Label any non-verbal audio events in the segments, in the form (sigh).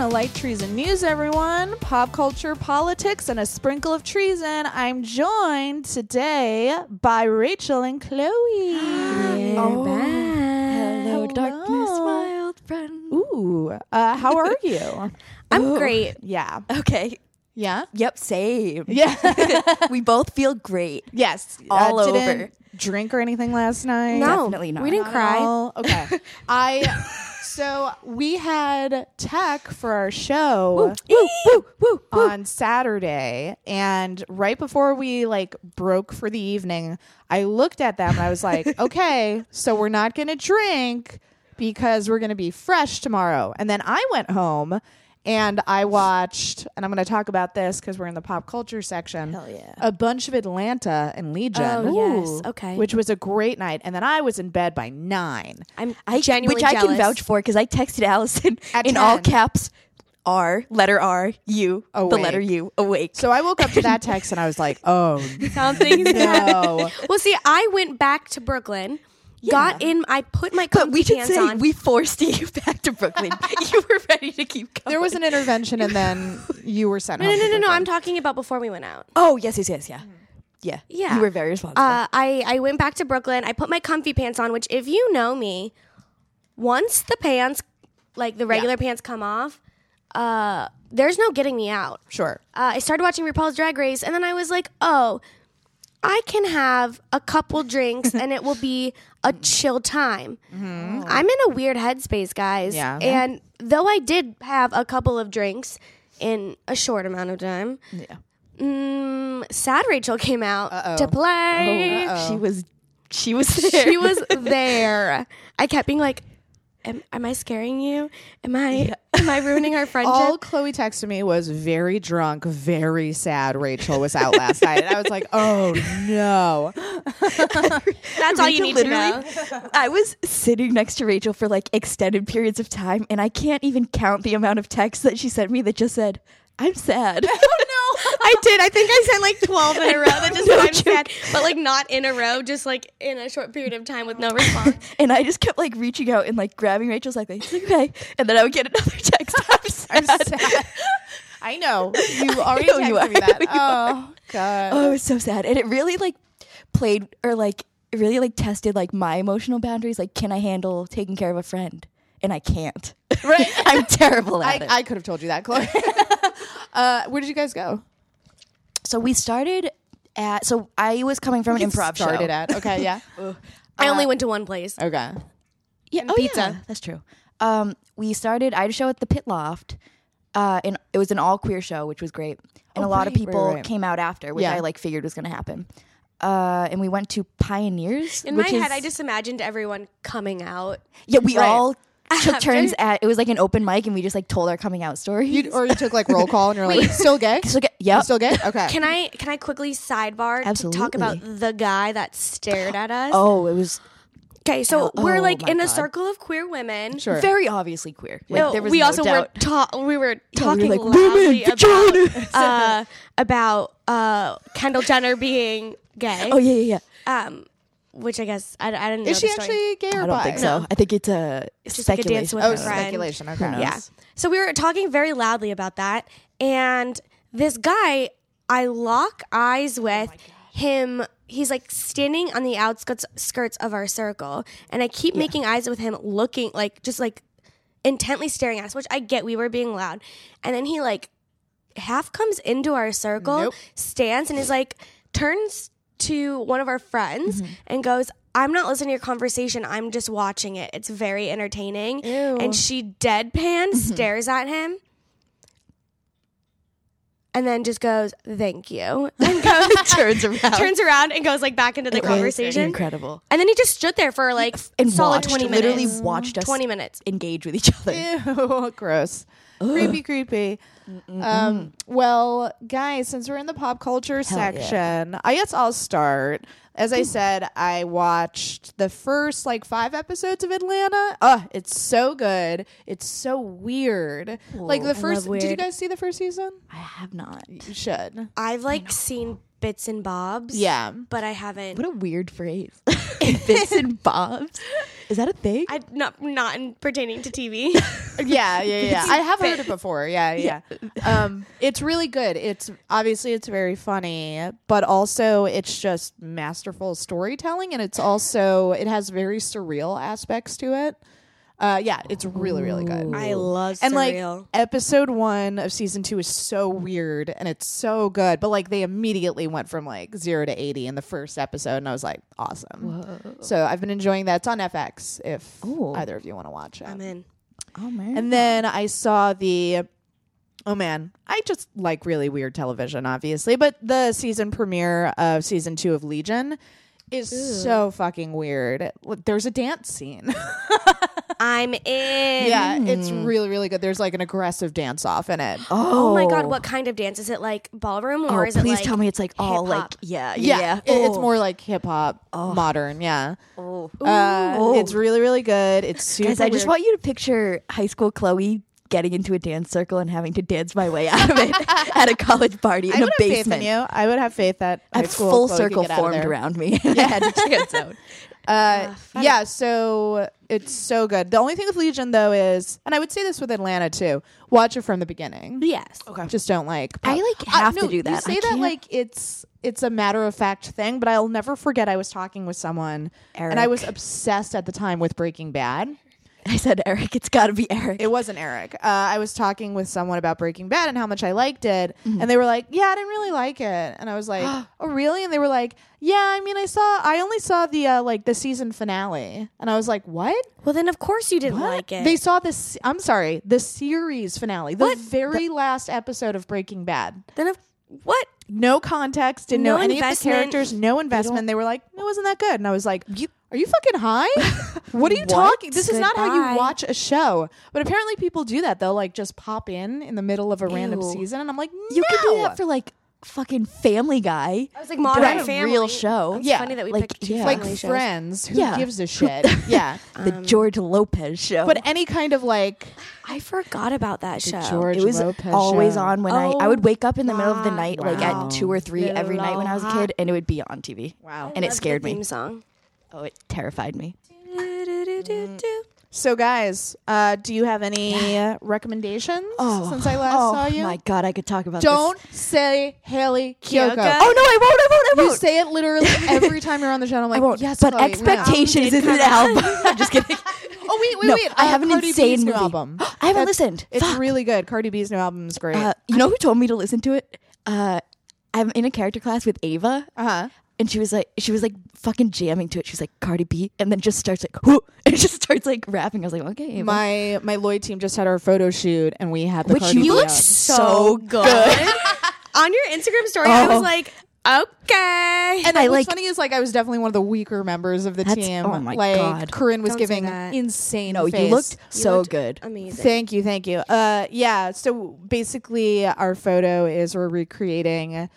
Welcome to Light Treason News, everyone. Pop culture, politics, and a sprinkle of treason. I'm joined today by Rachel and Chloe. Hello, Hello. darkness, my old friend. Ooh, uh, how are you? (laughs) I'm Ooh. great. yeah. Okay. Yeah. Yep. Same. Yeah. (laughs) we both feel great. yes. All uh, didn't over. Drink or anything last night? No, Definitely not. We didn't Not cry. Okay. (laughs) I. So we had tech for our show. Woo, woo, woo, woo. on Saturday and right before we like broke for the evening, I looked at them and I was like, (laughs) "Okay, so we're not going to drink because we're going to be fresh tomorrow." And then I went home and I watched and I'm going to talk about this cuz we're in the pop culture section. Hell yeah. A bunch of Atlanta and Legion. Oh, yes. Okay. Which was a great night and then I was in bed by 9. I'm I, genuinely which I can jealous. vouch for because I texted Allison (laughs) At in all 10. caps. R letter R U the Awake. letter U awake. So I woke up to that text and I was like, "Oh, (laughs) Something. no." (laughs) well, see, I went back to Brooklyn. Got in. I put my but comfy we should pants say on. we forced (laughs) you back to Brooklyn. (laughs) you were ready to keep going. There was an intervention and then you were sent no, no, home. no, to no, no. I'm talking about before we went out. Oh yes, yes, yes, yeah, yeah, Yeah. You were very responsible. Uh, I I went back to Brooklyn. I put my comfy pants on. Which, if you know me, once the pants, like the regular pants, come off, uh, there's no getting me out. Sure. uh, I started watching RuPaul's Drag Race, and then I was like, oh, I can have a couple drinks and it will be a chill time. I'm in a weird headspace, guys. Yeah. And though I did have a couple of drinks in a short amount of time, yeah. mm, Sad Rachel came out Uh-oh. to play. She was, she was (laughs) there. She was there. I kept being like, Am, am I scaring you? Am I am I ruining our (laughs) friendship? All Chloe texted me was very drunk, very sad. Rachel was out last night. And I was like, (laughs) oh no. (laughs) That's all you need to know. I was sitting next to Rachel for like extended periods of time, and I can't even count the amount of texts that she sent me that just said, "I'm sad." (laughs) Oh no. (laughs) I did. I think I sent like 12 in a row that (laughs) just No I'm joke. sad, but like not in a row, just like in a short period of time with no response. and I just kept like reaching out and like grabbing Rachel's like, "It's okay," and then I would get another text. I'm sad. I'm sad. I know. You already know texted you me are. that. I know you Oh God. Oh, it was so sad, and it really like played or like it really like tested like my emotional boundaries. Like, can I handle taking care of a friend? And I can't. Right. I'm terrible I, at it. I could have told you that, Chloe. Uh, where did you guys go? so we started at. So I was coming from an improv show. Started at. Okay, yeah. (laughs) I only went to one place. Okay. Yeah, and oh, pizza. yeah, that's true. Um, we started. I had a show at the Pit Loft, uh, and it was an all queer show, which was great. And Oh, a lot of right, right, people right. came out after, which Yeah. I like figured was going to happen. Uh, and we went to Pioneers. In my which head, I just imagined everyone coming out. yeah, we Right. all took (laughs) turns at. It was like an open mic, and we just like told our coming out story. You, or you took like roll call and you're like, (laughs) still gay? so get, You yep. Still gay? Okay. Can I can I quickly sidebar to talk about the guy that stared at us? oh, it was okay, so hell- we're oh like my in a God. circle of queer women. Sure. very obviously queer. Like, No, there was we no also doubt. were ta- we were (laughs) we were talking like, loudly "Women, about vaginas." uh, about uh, Kendall Jenner being gay. Oh yeah, yeah, yeah. Um, which I guess I, I didn't know. Is she story. actually gay or I don't bi? think so. I think it's a It's just like a dance speculation. with Oh, a friend. speculation. Okay. Yeah. So we were talking very loudly about that, and this guy, I lock eyes oh with him. He's like standing on the outskirts skirts of our circle, and I keep making eyes with him, looking like just like intently staring at us. Which I get, we were being loud, and then he like half comes into our circle, Nope. stands, and is like turns to one of our friends mm-hmm. and goes. I'm not listening to your conversation. I'm just watching it. It's very entertaining. Ew. And she deadpan mm-hmm. stares at him and then just goes, Thank you. And (laughs) goes, (laughs) turns around. turns around and goes like back into the It was conversation. Incredible. And then he just stood there for like And solid watched, 20 minutes. literally watched us 20 minutes. engage with each other. Ew, (laughs) gross. Creepy, creepy. Um, well, guys, since we're in the pop culture Hell yeah. section, I guess I'll start. As I said, I watched the first like five episodes of Atlanta. Uh, it's so good. It's so weird. like the I first love did you weird. guys see the first season? I have not. You should. I've like seen bits and bobs. Yeah. but I haven't. What a weird phrase. (laughs) Bits and bobs. Is that a thing? I not not in pertaining to TV. (laughs) yeah, yeah, yeah. I have heard it before. Yeah, yeah. Um, it's really good. It's obviously it's very funny, but also it's just masterful storytelling, and it's also it has very surreal aspects to it. Uh, yeah, it's really, really good. I love and like episode one of season two is so weird and it's so good, but like they immediately went from like zero to eighty in the first episode, and I was like, awesome. So I've been enjoying that. It's on FX if Ooh. either of you want to watch it. I'm in. oh man. And then I saw the oh man, I just like really weird television, obviously, but the season premiere of season two of Legion is so fucking weird. There's a dance scene. (laughs) I'm in. yeah, it's really, really good. There's like an aggressive dance off in it. (gasps) Oh my god, what kind of dance is it? Like ballroom or Oh, is it please like tell me it's like all like hip-hop? yeah, Yeah, yeah. it- it's Oh. more like hip hop, modern. Yeah, Oh. uh, it's really, really good. It's super. Guys, I just want you to picture high school Chloe getting into a dance circle and having to dance my way out of it at a college party I in a would have faith in basement. you. I would have faith that A full Chloe could circle get out of formed there. around me. (laughs) I had to dance out. (laughs) Uh, yeah, so it's so good. The only thing with Legion though is, and I would say this with Atlanta too, watch it from the beginning. Yes. Okay. Just don't like. I, like, have to no, do that. You say I that can't- like it's it's a matter of fact thing, but I'll never forget. I was talking with someone, and I was obsessed at the time with Breaking Bad. I said, Eric, it's got to be Eric. It wasn't Eric. Uh, I was talking with someone about Breaking Bad and how much I liked it, Mm-hmm. and they were like, "Yeah, I didn't really like it." And I was like, (gasps) "Oh, really?" And they were like, "Yeah, I mean, I saw, I only saw the uh, like the season finale," and I was like, "What?" Well, then of course you didn't like it. They saw this. I'm sorry, the series finale, the very last episode of Breaking Bad. then of what? No context, didn't No know any of the characters, no investment. They were like, "It wasn't that good," and I was like, "You." Are you fucking high? (laughs) what are you talking? This is not how Goodbye. you watch a show. But apparently, people do that. They'll like just pop in in the middle of a random Ew. season, and I'm like, You could do that for like fucking Family Guy. I was like Modern Right. Family. Real show. It's Yeah, funny that we like, picked two yeah. like family shows. Friends. Who Yeah. gives a (laughs) shit? yeah, The um, George Lopez show. but any kind of like I forgot about that show. George Lopez. it was Lopez always show. on when I I would wake up in the middle of the my night, like at two or three every night when I was a kid, and it would be on TV. Wow. And it Loved scared the me. Theme song. Oh, it terrified me. So, guys, uh, do you have any uh, recommendations since I last oh saw you? Oh my god, I could talk about. Don't This. say Hayley. Kiyoko. Oh no, I won't. I won't. I You won't. You say it literally (laughs) every time you're on the show. I'm like, I won't. yes, but Chloe, we know." expectations is an album. (laughs) (laughs) I'm just kidding. Oh wait, wait, No, wait! I have an Cardi insane B's new movie. album. (gasps) I haven't That's- listened. It's Fuck. really good. Cardi B's new album is great. Uh, you know who told me to listen to it? Uh, I'm in a character class with Ava, Uh huh. And she was like, she was like fucking jamming to it. She's like Cardi B, and then just starts like, whoo, and (laughs) just starts like rapping. I was like, okay, Ava. My my Lloyd team just had our photo shoot, and we had the Which Cardi you B look so good. (laughs) On your Instagram story, I Oh. was like, okay. And I what's like- funny is like I was definitely one of the weaker members of the team. oh my like God. Corinne was Don't giving that. insane. no, face. you looked so looked good. Amazing. Thank you, thank you. Uh, yeah. So basically, our photo is we're recreating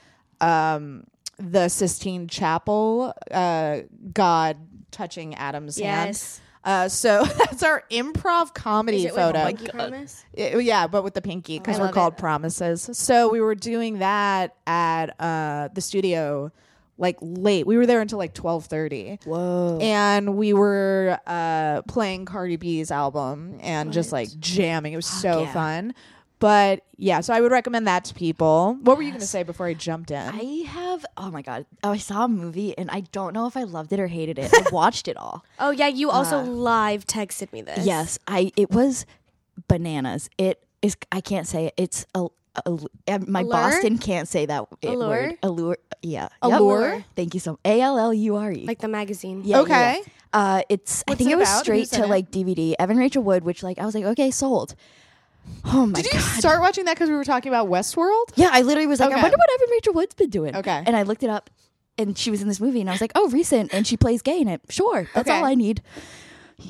um, the Sistine Chapel, uh, God touching Adam's hand. yes. Uh, so (laughs) that's our improv comedy Is it with photo. Pinky Promise? Yeah, but with the pinky because I we're called it. promises. So we were doing that at uh, the studio like late. We were there until like twelve thirty. Whoa. And we were uh, playing Cardi B's album and just like jamming. It was so yeah. fun. But yeah, so I would recommend that to people. What were you going to say before I jumped in? I have. Oh my god! Oh, I saw a movie and I don't know if I loved it or hated it. (laughs) I watched it all. Oh yeah, you also live texted me this. Yes, I. It was bananas. It is. I can't say it. It's a. a uh, my Allure? Boston can't say that it Allure? word. Allure. Yeah. Yep. Allure? Thank you so. much. A L L U R E. like the magazine. Yeah, yeah, Okay. yeah. Uh, it's. What's I think it it was straight to it? like DVD. Evan Rachel Wood, which like I was like, okay, sold. Oh my god. Did you god. start watching that because we were talking about Westworld? Yeah, I literally was like, Okay. I wonder what Evan Rachel Wood's been doing. Okay. And I looked it up and she was in this movie and I was like, oh, recent. And she plays gay in it. Sure. That's Okay. all I need.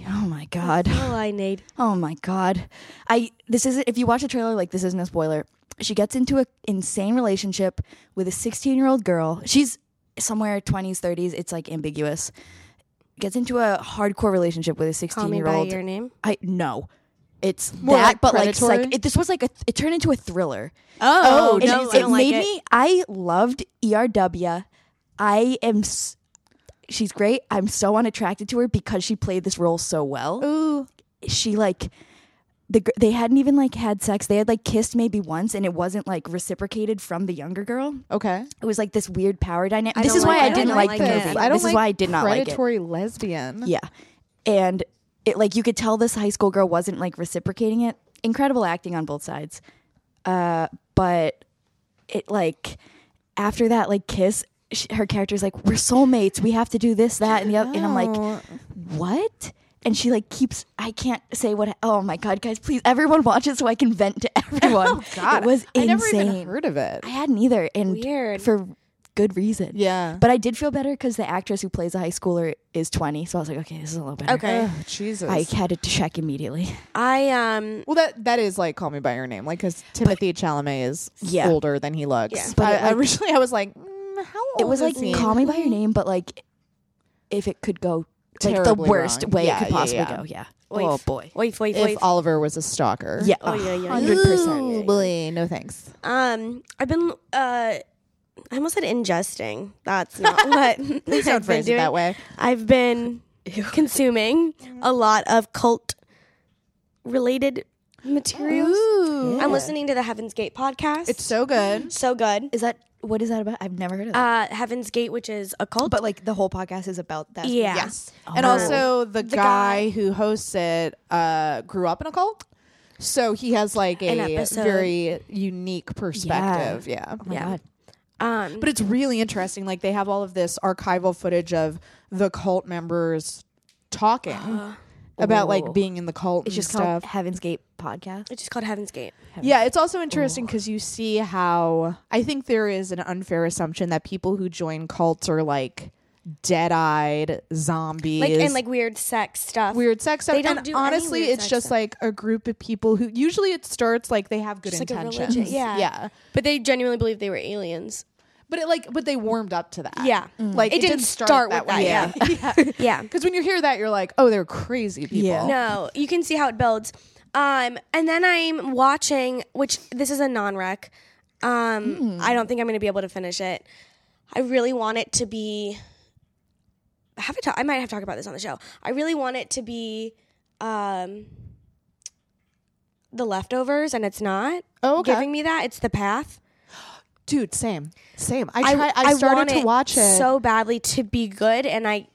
Oh my God. Oh, I need. (sighs) Oh my God. I, this isn't, if you watch the trailer, like, this isn't a spoiler. She gets into an insane relationship with a 16 year old girl. She's somewhere 20s, 30s. It's like ambiguous. Gets into a hardcore relationship with a Call 16 me year by old. your name. I, no. It's More that, like but like, predatory? psych- it, this was like a. It turned into a thriller. Oh, no, And I it, don't made like it. me. I loved ERW. I am. s- She's great. I'm so unattracted to her because she played this role so well. Ooh. She like. The, they hadn't even like had sex. They had like kissed maybe once, and it wasn't like reciprocated from the younger girl. Okay. It was like this weird power dynamic. This is why I. I didn't like like the movie. I don't this like is why I did not like it. predatory lesbian. Yeah. And it like you could tell this high school girl wasn't like reciprocating it. Incredible acting on both sides. Uh but it like after that like kiss sh her character's like we're soulmates. We have to do this that and the other and I'm like what? And she like keeps I can't say what oh my god guys please everyone watch it so I can vent to (laughs) everyone. Oh, God. It was insane. I never even heard of it. I hadn't either and Weird. for good reason. Yeah. But I did feel better because the actress who plays a high schooler is 20. So I was like, okay, this is a little better. Okay. Ugh, Jesus. I had to check immediately. I um well, that that is like Call Me by Your Name, like because Timothée Chalamet is Yeah. older than he looks. Yeah. But But I, it, like- originally I was like, mm, how old It was is like he? Call Me by Your Name, but like if it could go like the worst wrong. way Yeah, it could yeah, possibly yeah. go. Yeah. Oif. Oh boy. Oif, oif, if oif. Oliver was a stalker. Yeah. Oh, yeah, yeah, Hundred Ooh, percent. boy, no thanks. Um, I've been uh, I almost said ingesting. That's not (laughs) what Please don't I've been phrase it doing. that way. I've been consuming a lot of cult related materials. Ooh. I'm listening to the Heaven's Gate podcast. It's so good. so good. Is that what is that about? I've never heard of that. Uh, Heaven's Gate, which is a cult. but like the whole podcast is about that. yeah. Yes. And Oh. also the, The guy, guy- who hosts it uh, grew up in a cult. So he has like An a episode. very unique perspective. Yeah. Oh my Yeah. god. Um, But it's really interesting. Like they have all of this archival footage of the cult members talking about Ooh. like being in the cult It's and just stuff. called Heaven's Gate podcast. it's just called Heaven's Gate. Yeah, it's also interesting because you see how I think there is an unfair assumption that people who join cults are like dead-eyed zombies, Like and like weird sex stuff. weird sex stuff. They don't and do any honestly, weird it's sex just stuff. like a group of people who usually it starts like they have good Just like a intentions. religion, yeah. yeah. But they genuinely believe they were aliens. But it like, but they warmed up to that. Yeah. like It didn't start with way. that, Yeah, (laughs) (laughs) Yeah. Because when you hear that, you're like, oh, they're crazy people. Yeah. No, you can see how it builds. Um, and then I'm watching, which this is a non-rec. Um, I don't think I'm going to be able to finish it. I really want it to be. Have I, ta- I might have to talk about this on the show. I really want it to be um, the leftovers, and it's not Oh, okay. giving me that. It's the path. Dude. Same, same. I tried. I, I started want to watch it. so badly to be good, and I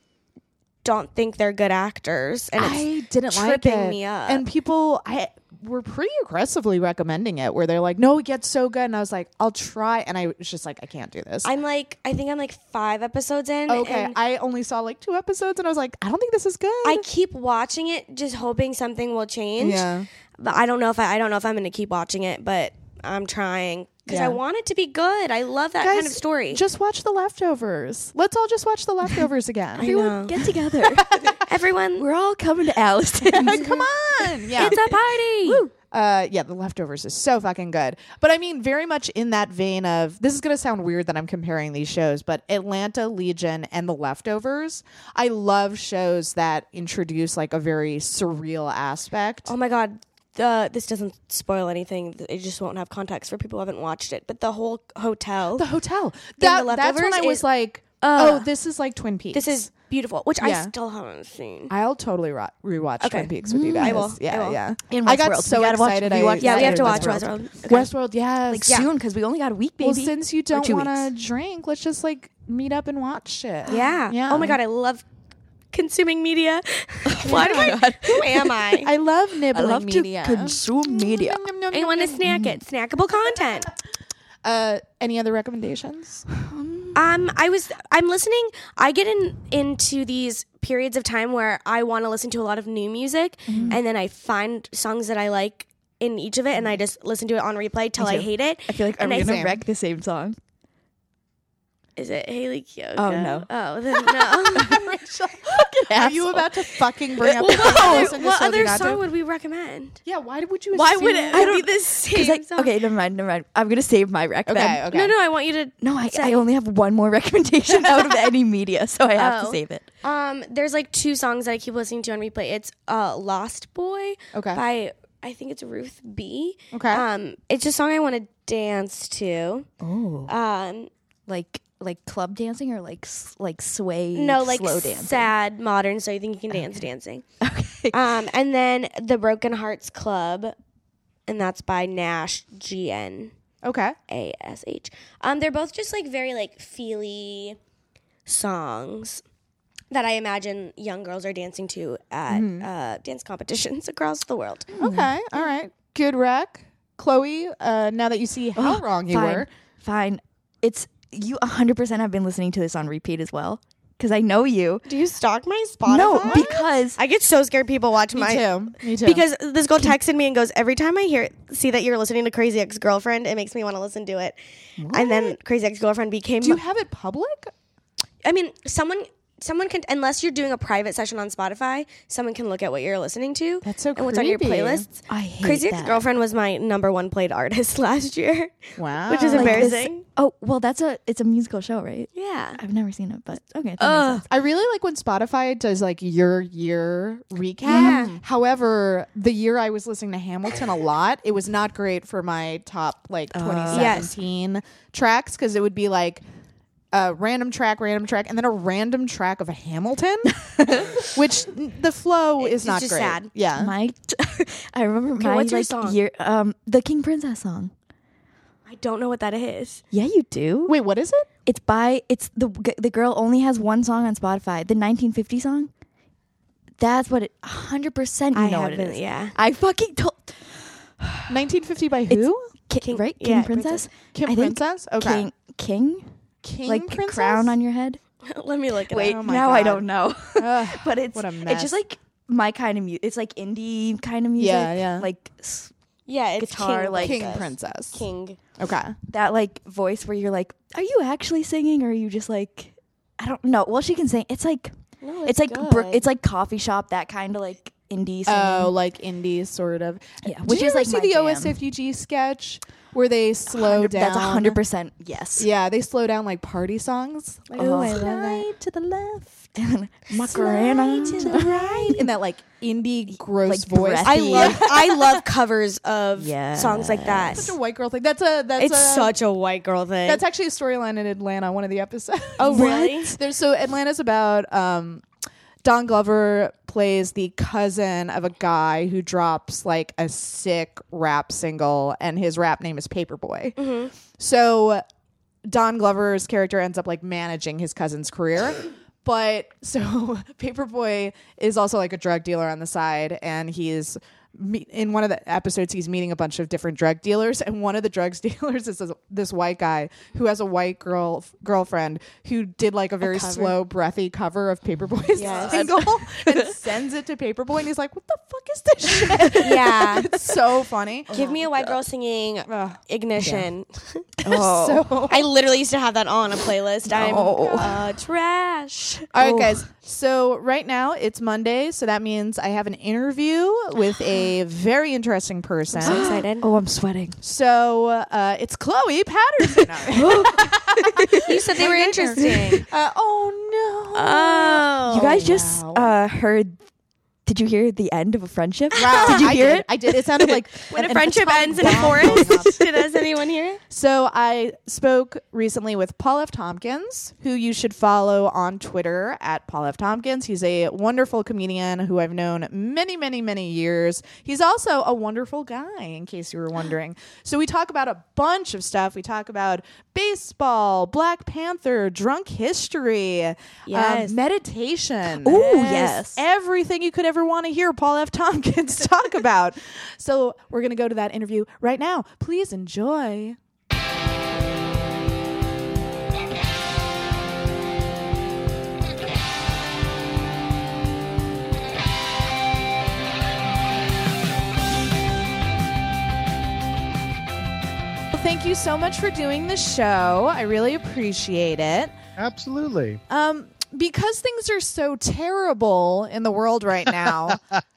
don't think they're good actors. And I didn't like it. me up. And people, I were pretty aggressively recommending it, where they're like, "No, it gets so good," and I was like, "I'll try," and I was just like, "I can't do this." I'm like, I think I'm like five episodes in. okay, and I only saw like two episodes, and I was like, "I don't think this is good." I keep watching it, just hoping something will change. yeah, But I don't know if I, I don't know if I'm going to keep watching it, but I'm trying because Yeah. I want it to be good. I love that kind of story. Just watch the leftovers. Let's all just watch the leftovers (laughs) again. know. Get together. (laughs) Everyone, We're all coming to Allison. (laughs) Come on, yeah. it's a party. Uh, yeah, the leftovers is so fucking good. But I mean, very much in that vein of this is gonna sound weird that I'm comparing these shows, but Atlanta Legion and the leftovers. I love shows that introduce like a very surreal aspect. Oh my god. The, this doesn't spoil anything. It just won't have context for people who haven't watched it. But the whole hotel, the hotel. The That, that's when I was is- like, Uh, oh, this is like Twin Peaks. this is beautiful, which Yeah. I still haven't seen. I'll totally ro- rewatch Okay. Twin Peaks with you guys. I will. Yeah, I will. yeah. In I got Westworld. so We gotta watch- I watched yeah, we have to watch Westworld. Westworld. Okay. Westworld, yes. like soon because we only got a week, baby. Well, since you don't want to drink, let's just like meet up and watch it. Yeah. Yeah. Oh my god, I love consuming media. (laughs) Why do I? Who am I? (laughs) I love I love media. to consume media. I want to snack it. Snackable content. Uh, any other recommendations? (sighs) Um, I was. I'm listening. I get in into these periods of time where I want to listen to a lot of new music, Mm-hmm. and then I find songs that I like in each of it, and I just listen to it on replay till I hate it. I feel like I'm And gonna Same. wreck the same song. Is it Hayley Kiyoko? Oh, no. Oh then no. (laughs) (laughs) Rachel, Are you about to fucking bring up? what (laughs) the podcast other, what just told you other not to? song would we recommend? Yeah, why would you? Why would it I be don't- the same Like, song? okay, never mind, never mind. I'm gonna save my rec. Okay, then. okay. No, no. I want you to. No, I, Say. I only have one more recommendation out of any media, so I have Oh. to save it. Um, there's like two songs that I keep listening to on replay. It's uh, "Lost Boy" Okay. by I think it's Ruth B. Okay. Um, it's a song I want to dance to. Oh, Um, like like club dancing or like s- like sway no, like slow dancing. sad modern, so you think you can dance dancing. (laughs) Okay. Um, and then the Broken Hearts Club, and that's by Gnash G N Okay. A S H. Um, they're both just like very like feely songs that I imagine young girls are dancing to at uh, dance competitions (laughs) across the world. Okay. All right. Good rec. Chloe, uh, now that you see how Oh, wrong you fine, were. Fine. It's you 100% have been listening to this on repeat as well because I know you. Do you stalk my Spotify? No, because I get so scared people watch Me my too. Me too. because this girl texted me and goes every time I hear see that you're listening to Crazy Ex Girlfriend, it makes me want to listen to it. And then Crazy Ex Girlfriend became. do you have it public? I mean, someone someone can unless you're doing a private session on Spotify, someone can look at what you're listening to. That's so and what's on your creepy. playlists. I hate Crazy that. Ex Girlfriend was my number one played artist (laughs) last year, Wow. which is Like this- embarrassing. oh, well, that's a it's a musical show, right? yeah. I've never seen it, but okay. That Ugh. I really like when Spotify does like your year recap. Yeah. However, the year I was listening to Hamilton a lot, it was not great for my top like 2017 tracks because it would be like a random track, random track, and then a random track of a Hamilton, (laughs) which the flow is It's not just great. sad. Yeah. My, (laughs) I remember my what's your like song? year, um, the King Princess song. I don't know what that is. Yeah, you do. Wait, what is it? It's by it's the g- the girl only has one song on Spotify, the 1950 song. That's what it. 100 percent you I know what it yeah. I fucking told. 1950 by who? Ki- King- right? King yeah, Princess. Kim I think Princess? Okay. King King. King like Princess? crown on your head. (laughs) Let me look at it Wait, up. Oh my now I don't know. (laughs) Ugh, but it's what a it's just like my kind of music. It's like indie kind of music. Yeah, yeah. Like s- Yeah, it's guitar, King like- King Princess. Princess. King. Okay. that like voice where you're like, are you actually singing or are you just like, I don't know. Well, she can sing. It's like No, it's, like br- it's like coffee shop that kind of like indie. Oh, singing. Oh, like indie sort of. Yeah, Did which you is ever like see my the jam. OSFUG sketch where they slow 100 down? That's hundred percent yes. Yeah, they slow down like party songs. Like, Oh. I love that. to the left, and Macarena. to the right, (laughs) in that like indie gross Like voice. breathy. I love I love covers of songs like that. Such a white girl thing. That's a that's It's a, such a white girl thing. that's actually a storyline in Atlanta. One of the episodes. oh (laughs) really? There's so Atlanta's about um Don Glover plays the cousin of a guy who drops like a sick rap single and his rap name is Paperboy. Mm-hmm. So Don Glover's character ends up like managing his cousin's career. (laughs) But so (laughs) Paperboy is also like a drug dealer on the side and he's me- in one of the episodes he's meeting a bunch of different drug dealers and one of the drug (laughs) dealers is this, this white guy who has a white girl girlfriend who did like a very cover. slow breathy cover of Paperboy's Yes. (laughs) single and (laughs) sends it to Paperboy and he's like what the fuck is this shit Yeah. it's so funny Give me a white girl singing Ugh. Ignition. Oh. so I literally used to have that on a playlist. I'm uh, trash. All right, Oh. guys. So right now it's Monday, so that means I have an interview with a very interesting person. So excited. (gasps) Oh, I'm sweating. So uh, it's Chloe Patterson. (laughs) You said they were interesting. uh, oh no! Oh. you guys just wow. uh, heard. Did you hear the end of a friendship? Wow, Did you I hear did. it? I did. It sounded like (laughs) when a friendship ends in a bomb going off. forest. (laughs) Did does anyone hear it? So I spoke recently with Paul F. Tompkins, who you should follow on Twitter at Paul F. Tompkins. He's a wonderful comedian who I've known many, many, many years. He's also a wonderful guy, in case you were wondering. So we talk about a bunch of stuff. We talk about baseball, Black Panther, drunk history, um, Yes. meditation. Ooh, yes. Everything you could ever want to hear Paul F. Tompkins (laughs) talk about. So we're going to go to that interview right now. Please enjoy. Well, thank you so much for doing the show. I really appreciate it. Absolutely. Um, because things are so terrible in the world right now, (laughs) uh,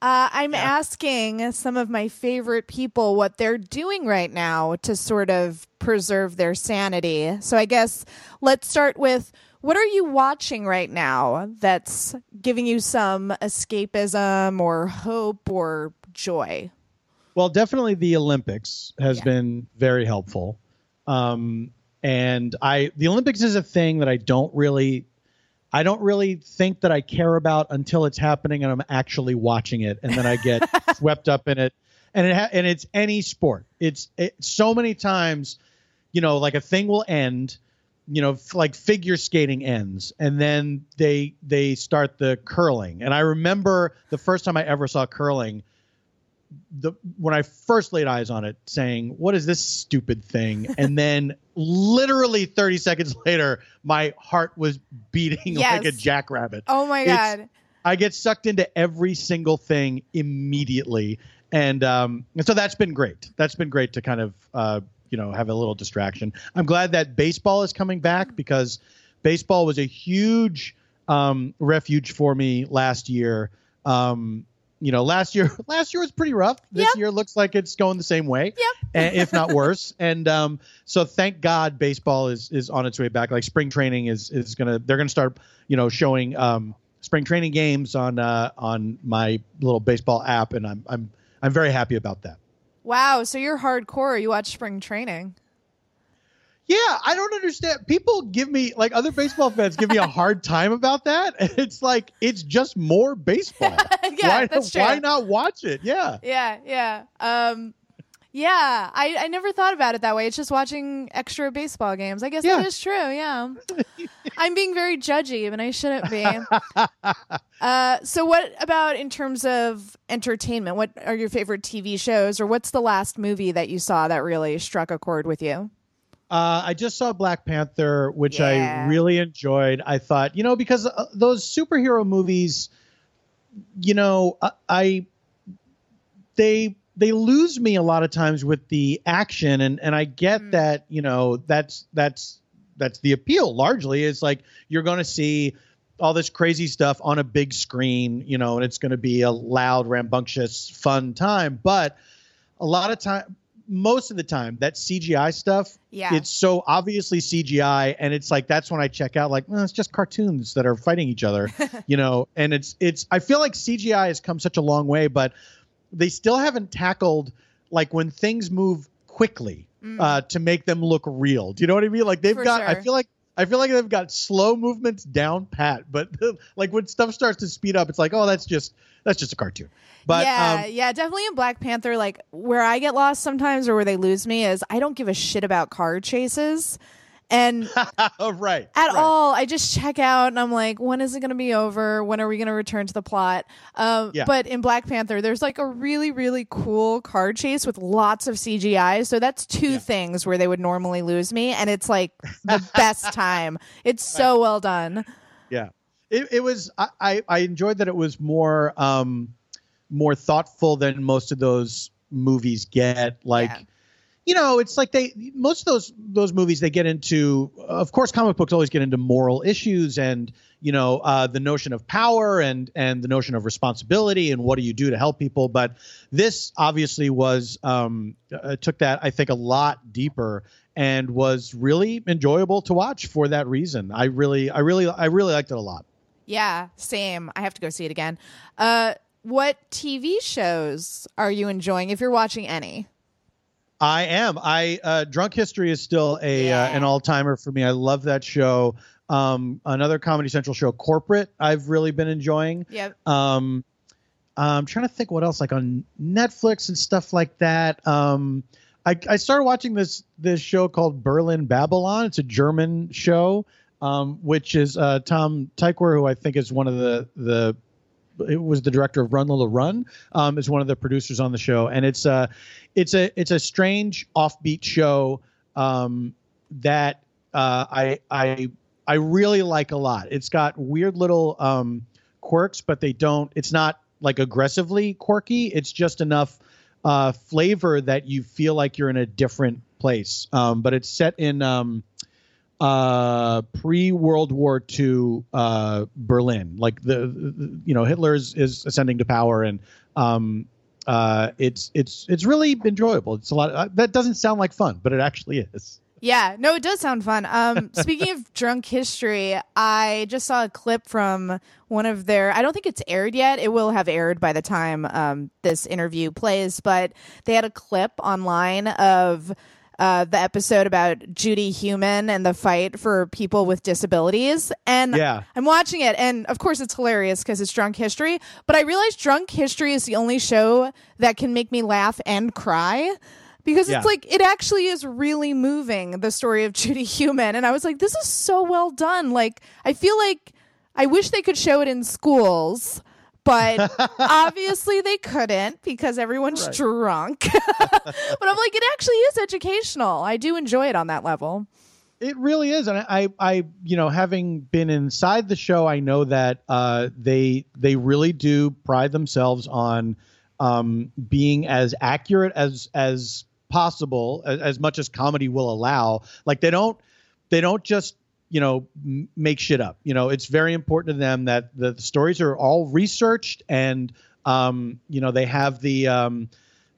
I'm asking some of my favorite people what they're doing right now to sort of preserve their sanity. So I guess let's start with what are you watching right now that's giving you some escapism or hope or joy? Well, definitely the Olympics has Yeah. been very helpful. Um, and I the Olympics is a thing that I don't really I don't really think that I care about until it's happening and I'm actually watching it and then I get (laughs) swept up in it. And it ha- and it's any sport. It's it, so many times, you know, like a thing will end, you know, f- like figure skating ends and then they they start the curling. And I remember the first time I ever saw curling the when I first laid eyes on it, saying, "What is this stupid thing?" (laughs) and then literally 30 seconds later, my heart was beating like a jackrabbit. Oh my It's- god. I get sucked into every single thing immediately, and um, and so that's been great. That's been great to kind of uh, you know have a little distraction. I'm glad that baseball is coming back because baseball was a huge um, refuge for me last year. Um, you know, last year (laughs) last year was pretty rough. This Yep. year looks like it's going the same way, Yep. if not (laughs) worse. And um, so thank God baseball is is on its way back. Like spring training is is gonna they're gonna start you know showing um, spring training games on uh, on my little baseball app, and I'm I'm I'm very happy about that. Wow, so you're hardcore. You watch spring training. Yeah, I don't understand. People give me like other baseball fans give me a hard time about that. (laughs) It's like it's just more baseball. (laughs) Yeah, why, that's true. why not watch it? Yeah. Yeah, yeah. Um yeah, I, I never thought about it that way. It's just watching extra baseball games. I guess Yeah. that is true, yeah. (laughs) I'm being very judgy, and I shouldn't be. uh, so, what about in terms of entertainment? What are your favorite TV shows, or what's the last movie that you saw that really struck a chord with you? Uh, I just saw Black Panther, which Yeah. I really enjoyed. I thought, you know, because uh, those superhero movies, you know, I, I they they lose me a lot of times with the action, and and I get Mm. that, you know, that's that's that's the appeal. Largely, is like you're going to see all this crazy stuff on a big screen, you know, and it's going to be a loud, rambunctious, fun time. But a lot of time, most of the time, that CGI stuff, Yeah. it's so obviously CGI, and it's like that's when I check out. Like, well, it's just cartoons that are fighting each other, (laughs) you know. And it's it's. I feel like CGI has come such a long way, but they still haven't tackled like when things move quickly uh, to make them look real. Do you know what I mean? Like they've Mm. For got. I feel like. I feel like they've got slow movements down pat, but (laughs) like when stuff starts to speed up, it's like, oh, that's just that's just a cartoon. But yeah, um, yeah, definitely in Black Panther. Like where I get lost sometimes, or where they lose me, is I don't give a shit about car chases, and (laughs) oh, right, at right. all. I just check out and I'm like, when is it going to be over? When are we going to return to the plot? Um, Yeah. But in Black Panther, there's like a really, really cool car chase with lots of CGI. So that's two Yeah. things where they would normally lose me. And it's like (laughs) the best time. It's so well done. Yeah, it, it was. I, I I enjoyed that it was more um more thoughtful than most of those movies get. Like, Yeah. You know, it's like they most of those those movies they get into. Of course, comic books always get into moral issues and you know uh, the notion of power and and the notion of responsibility and what do you do to help people. But this obviously was um uh, took that I think a lot deeper and was really enjoyable to watch for that reason. I really I really I really liked it a lot. Yeah, same. I have to go see it again. Uh, what TV shows are you enjoying if you're watching any? I am. I uh, Drunk History is still a uh, an all timer for me. I love that show. Um, another Comedy Central show, Corporate. I've really been enjoying. Yep. Um, I'm trying to think what else like on Netflix and stuff like that. Um, I, I started watching this this show called Berlin Babylon. It's a German show, um, which is uh, Tom Tykwer, who I think is one of the the was the director of Run Lola Run, um, is one of the producers on the show, and it's a it's a it's a strange offbeat show um, that uh, I I I really like a lot. It's got weird little um, quirks, but they don't. It's not like aggressively quirky. It's just enough uh, flavor that you feel like you're in a different place. Um, but it's set in um, uh, pre World War II uh, Berlin. Like the, the you know Hitler is, is ascending to power, and um, uh, it's it's it's really enjoyable. It's a lot. Uh, that doesn't sound like fun, but it actually is. Yeah, no, it does sound fun. Um, (laughs) speaking of drunk history, I just saw a clip from one of their. I don't think it's aired yet. It will have aired by the time um, this interview plays, but they had a clip online of. Uh, the episode about Judy Heumann and the fight for people with disabilities. And Yeah. I'm watching it, and of course, it's hilarious because it's drunk history. But I realized drunk history is the only show that can make me laugh and cry because Yeah. it's like it actually is really moving the story of (laughs) Judy Heumann and I was like this is so well done like I feel like I wish they could show it in schools but (laughs) obviously they couldn't because everyone's drunk. (laughs) But I'm like it actually is educational. I do enjoy it on that level. It really is, and I, I, you know, having been inside the show, I know that uh, they they really do pride themselves on um, being as accurate as as possible, as, as much as comedy will allow. Like they don't they don't just you know m- make shit up. You know, it's very important to them that the stories are all researched and um, you know they have the um,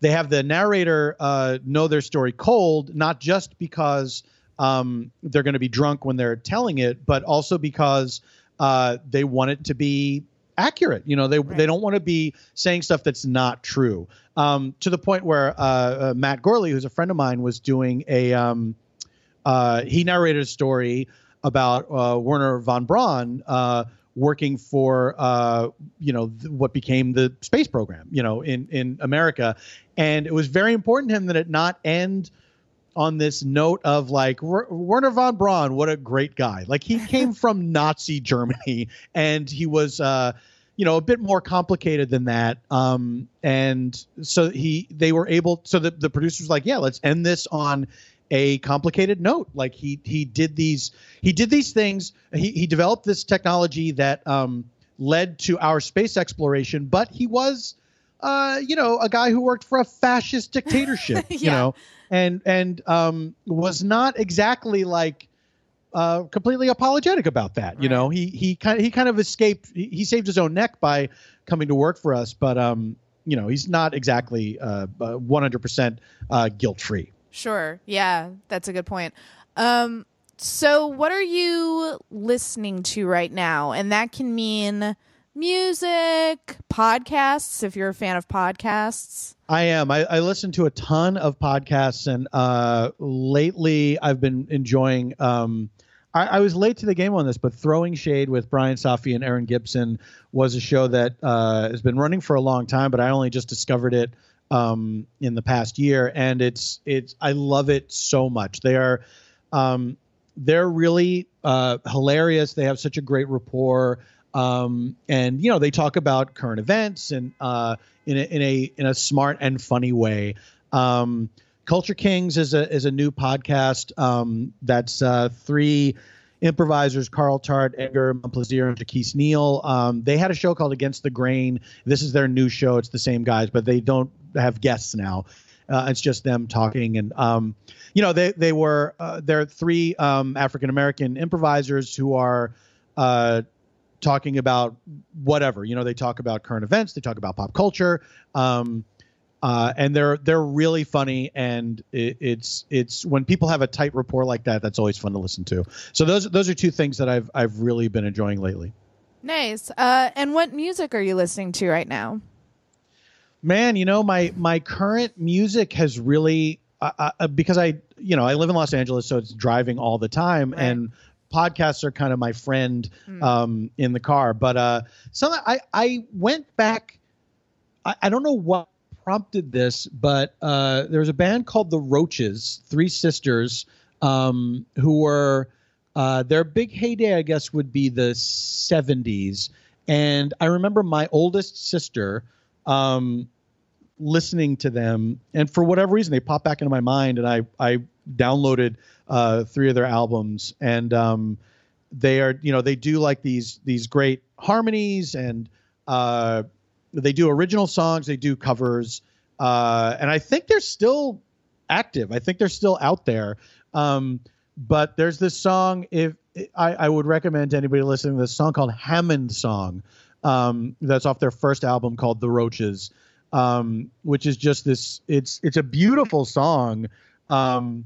they have the narrator uh, know their story cold, not just because um, they're going to be drunk when they're telling it, but also because uh, they want it to be accurate. You know, they they don't want to be saying stuff that's not true. Um, to the point where uh, uh, Matt Gourley, who's a friend of mine, was doing a um, uh, he narrated a story about uh, Wernher von Braun uh, working for uh, you know th- what became the space program, you know, in in America, and it was very important to him that it not end on this note of like Wer- Wernher von Braun, what a great guy. Like he came (laughs) from Nazi Germany, and he was. Uh, you know, a bit more complicated than that. Um, and so he, they were able. So the the producers like, yeah, let's end this on a complicated note. Like he he did these he did these things. He he developed this technology that um, led to our space exploration. But he was, uh, you know, a guy who worked for a fascist dictatorship. (laughs) You know, and and um, was not exactly like uh, completely apologetic about that. You know, he he kind he kind of escaped. He, he saved his own neck by coming to work for us, but um, you know, he's not exactly uh, one hundred percent guilt free. Sure. Yeah, that's a good point. Um, so what are you listening to right now? And that can mean music, podcasts, if you're a fan of podcasts. I am. I, I listen to a ton of podcasts, and uh, lately I've been enjoying. Um, I, I was late to the game on this, but Throwing Shade with Brian Safi and Erin Gibson was a show that uh, has been running for a long time, but I only just discovered it um, in the past year, and it's it's I love it so much. They are um, they're really uh, hilarious. They have such a great rapport, um, and you know they talk about current events and uh, in a in a in a smart and funny way. Um, Culture Kings is a is a new podcast um, that's uh, three improvisers Carl Tart, Edgar Momplaisir, and Jaquis Neal. Um, they had a show called Against the Grain. This is their new show. It's the same guys, but they don't have guests now. Uh, it's just them talking, and um, you know they they were uh, they're three um, African American improvisers who are uh, talking about whatever. You know, they talk about current events, they talk about pop culture. Um, uh, and they're they're really funny, and it, it's it's when people have a tight rapport like that, that's always fun to listen to. So those those are two things that I've I've really been enjoying lately. Nice. Uh, and what music are you listening to right now? Man, you know my my current music has really uh, uh, because I you know I live in Los Angeles, so it's driving all the time, Right. and podcasts are kind of my friend um, in the car. But uh, some I I went back. I, I don't know what prompted this, but uh, there was a band called the Roches, three sisters, um, who were uh, their big heyday, I guess, would be the '70s. And I remember my oldest sister um, listening to them, and for whatever reason, they popped back into my mind, and I I downloaded uh, three of their albums, and um, they are you know they do like these these great harmonies, and uh, they do original songs, they do covers, uh, and I think they're still active. I think they're still out there. Um, but there's this song. If I, I would recommend to anybody listening to this song called Hammond Song, um, that's off their first album called The Roches, um, which is just this. It's it's a beautiful song, um,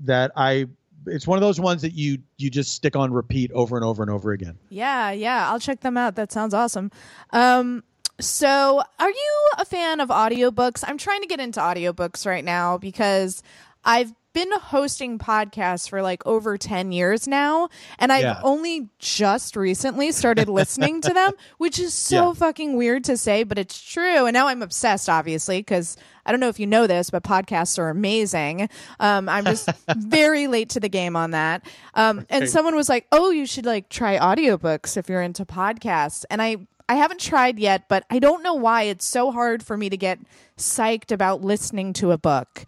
that I it's one of those ones that you you just stick on repeat over and over and over again. Yeah, yeah, I'll check them out. That sounds awesome. Um, so, are you a fan of audiobooks? I'm trying to get into audiobooks right now because I've been hosting podcasts for like over 10 years now and I've Yeah. only just recently started listening to them, (laughs) which is so Yeah. fucking weird to say, but it's true. And now I'm obsessed obviously cuz I don't know if you know this, but podcasts are amazing. Um, I'm just (laughs) very late to the game on that. Um, and someone was like, "Oh, you should like try audiobooks if you're into podcasts." And I I haven't tried yet, but I don't know why it's so hard for me to get psyched about listening to a book.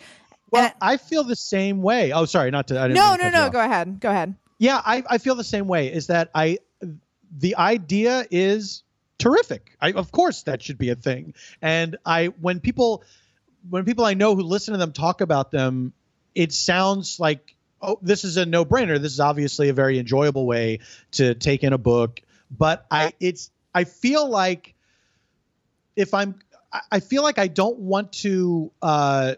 Well, And- I feel the same way. Oh, sorry, not to. I didn't no, no, no. Go ahead. Go ahead. Yeah, I, I feel the same way. Is that I the idea is terrific. I, of course, that should be a thing. And I when people when people I know who listen to them talk about them, it sounds like oh, this is a no brainer. This is obviously a very enjoyable way to take in a book. But I it's I feel like if I'm I- I feel like I don't want to uh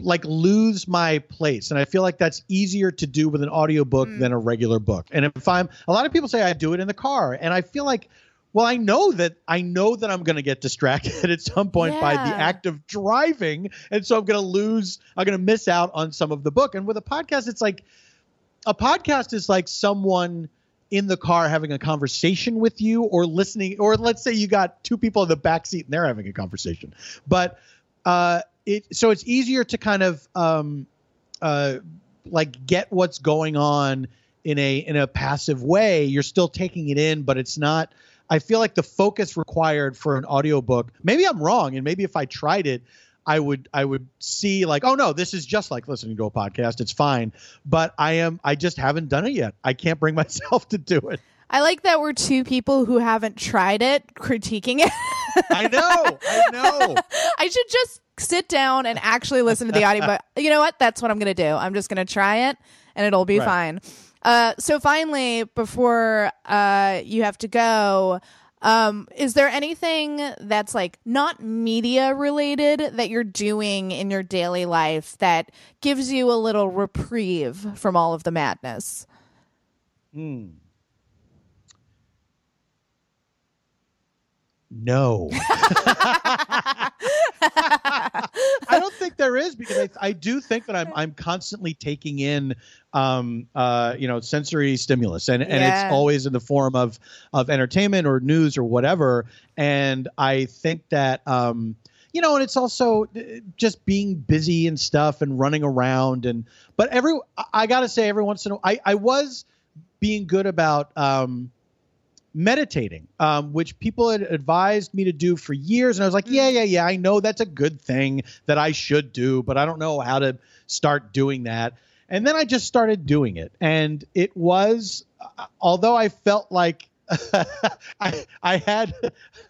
like lose my place. And i feel like that's easier to do with an audiobook than a regular book. And if i'm a lot of people say i do it in the car. And i feel like well i know that i know that i'm going to get distracted (laughs) at some point by the act of driving. And so i'm going to lose i'm going to miss out on some of the book. And with a podcast it's like a podcast is like someone in the car having a conversation with you or listening or let's say you got two people in the back seat and they're having a conversation. But uh it so it's easier to kind of um uh like get what's going on in a in a passive way. You're still taking it in but it's not i feel like the focus required for an audiobook maybe i'm wrong and maybe if i tried it i would i would see like oh no this is just like listening to a podcast. It's fine. But i am i just haven't done it yet. I can't bring (laughs) myself to do it. I like that we're two people who haven't tried it critiquing it. i know. I know. (laughs) I should just sit down and actually listen to the audio. But (laughs) you know what? That's what I'm going to do. I'm just going to try it, and it'll be Right. fine. Uh, so finally, before uh, you have to go, um, is there anything that's like not media related that you're doing in your daily life that gives you a little reprieve from all of the madness? No. (laughs) I don't think there is because I, I do think that I'm I'm constantly taking in um uh you know sensory stimulus and and Yeah. it's always in the form of of entertainment or news or whatever and I think that um you know and it's also uh, just being busy and stuff and running around and but every I- I got to say every once in a while I, I was being good about um meditating, um, which people had advised me to do for years. And I was like, yeah, yeah, yeah, I know that's a good thing that I should do, but I don't know how to start doing that. And then I just started doing it. And it was, uh, although I felt like (laughs) I, I had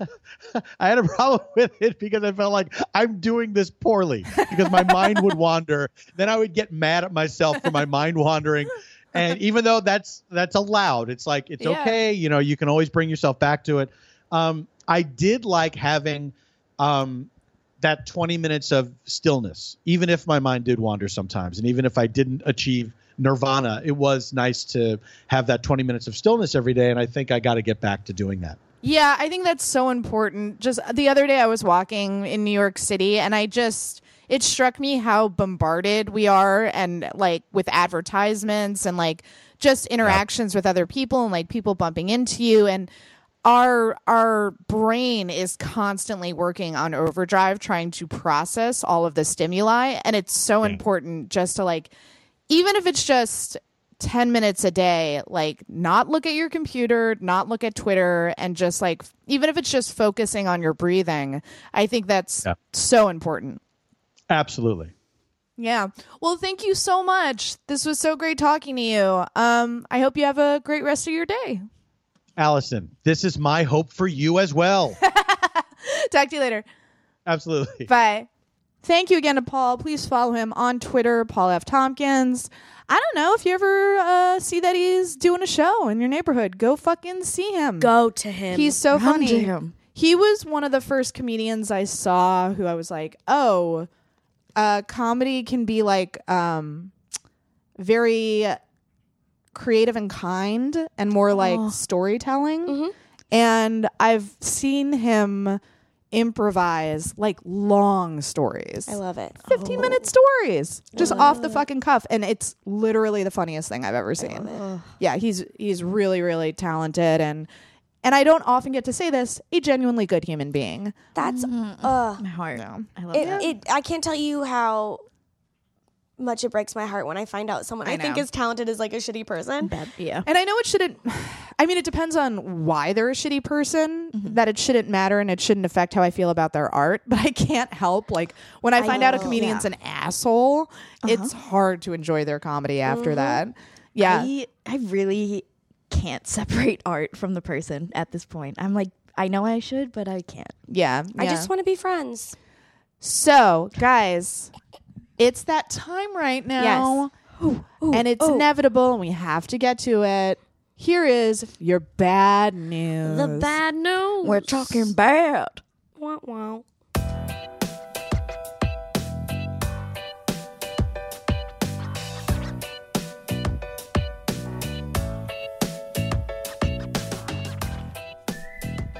(laughs) I had a problem (laughs) with it because I felt like I'm doing this poorly because my mind would wander. Then I would get mad at myself for my mind wandering. And even though that's that's allowed, it's like it's Yeah. okay. You know, you can always bring yourself back to it. Um, I did like having um, that 20 minutes of stillness, even if my mind did wander sometimes, and even if I didn't achieve nirvana, it was nice to have that 20 minutes of stillness every day. And I think I got to get back to doing that. Yeah, I think that's so important. Just the other day, I was walking in New York City and I just, it struck me how bombarded we are and like with advertisements and like just interactions with other people and like people bumping into you. And our our brain is constantly working on overdrive trying to process all of the stimuli and it's so important just to like even if it's just 10 minutes a day like not look at your computer not look at twitter and just like even if it's just focusing on your breathing i think that's Yeah. so important Absolutely. yeah well thank you so much this was so great talking to you um i hope you have a great rest of your day Allison, this is my hope for you as well. (laughs) talk to you later Absolutely. Bye. Thank you again to Paul. Please follow him on Twitter, Paul F. Tompkins. I don't know if you ever uh, see that he's doing a show in your neighborhood. Go fucking see him. Go to him. He's so Run funny. to him. He was one of the first comedians I saw who I was like, oh, uh, comedy can be like um, very creative and kind and more like Oh. storytelling. Mhm. And I've seen him improvise like long stories. I love it. 15 minute stories just off the fucking cuff and it's literally the funniest thing I've ever seen. Yeah, he's he's really really talented and and I don't often get to say this, a genuinely good human being. That's mm-hmm. uh My heart. No. I love it, that. it I can't tell you how much it breaks my heart when I find out someone I, I think know. is talented is like a shitty person. Bad. Yeah. And I know it shouldn't. (sighs) I mean, it depends on why they're a shitty person. Mm-hmm. That it shouldn't matter and it shouldn't affect how I feel about their art. But I can't help like when I find out a know. comedian's an asshole. It's uh-huh. hard to enjoy their comedy after mm-hmm. that. Yeah, I, I really can't separate (laughs) art from the person at this point. I'm like, I know I should, but I can't. yeah. I yeah. just want to be friends. So, guys, it's that time right now. and it's inevitable, and we have to get to it. Here is your bad news. The bad news. We're talking bad. Wow, wow.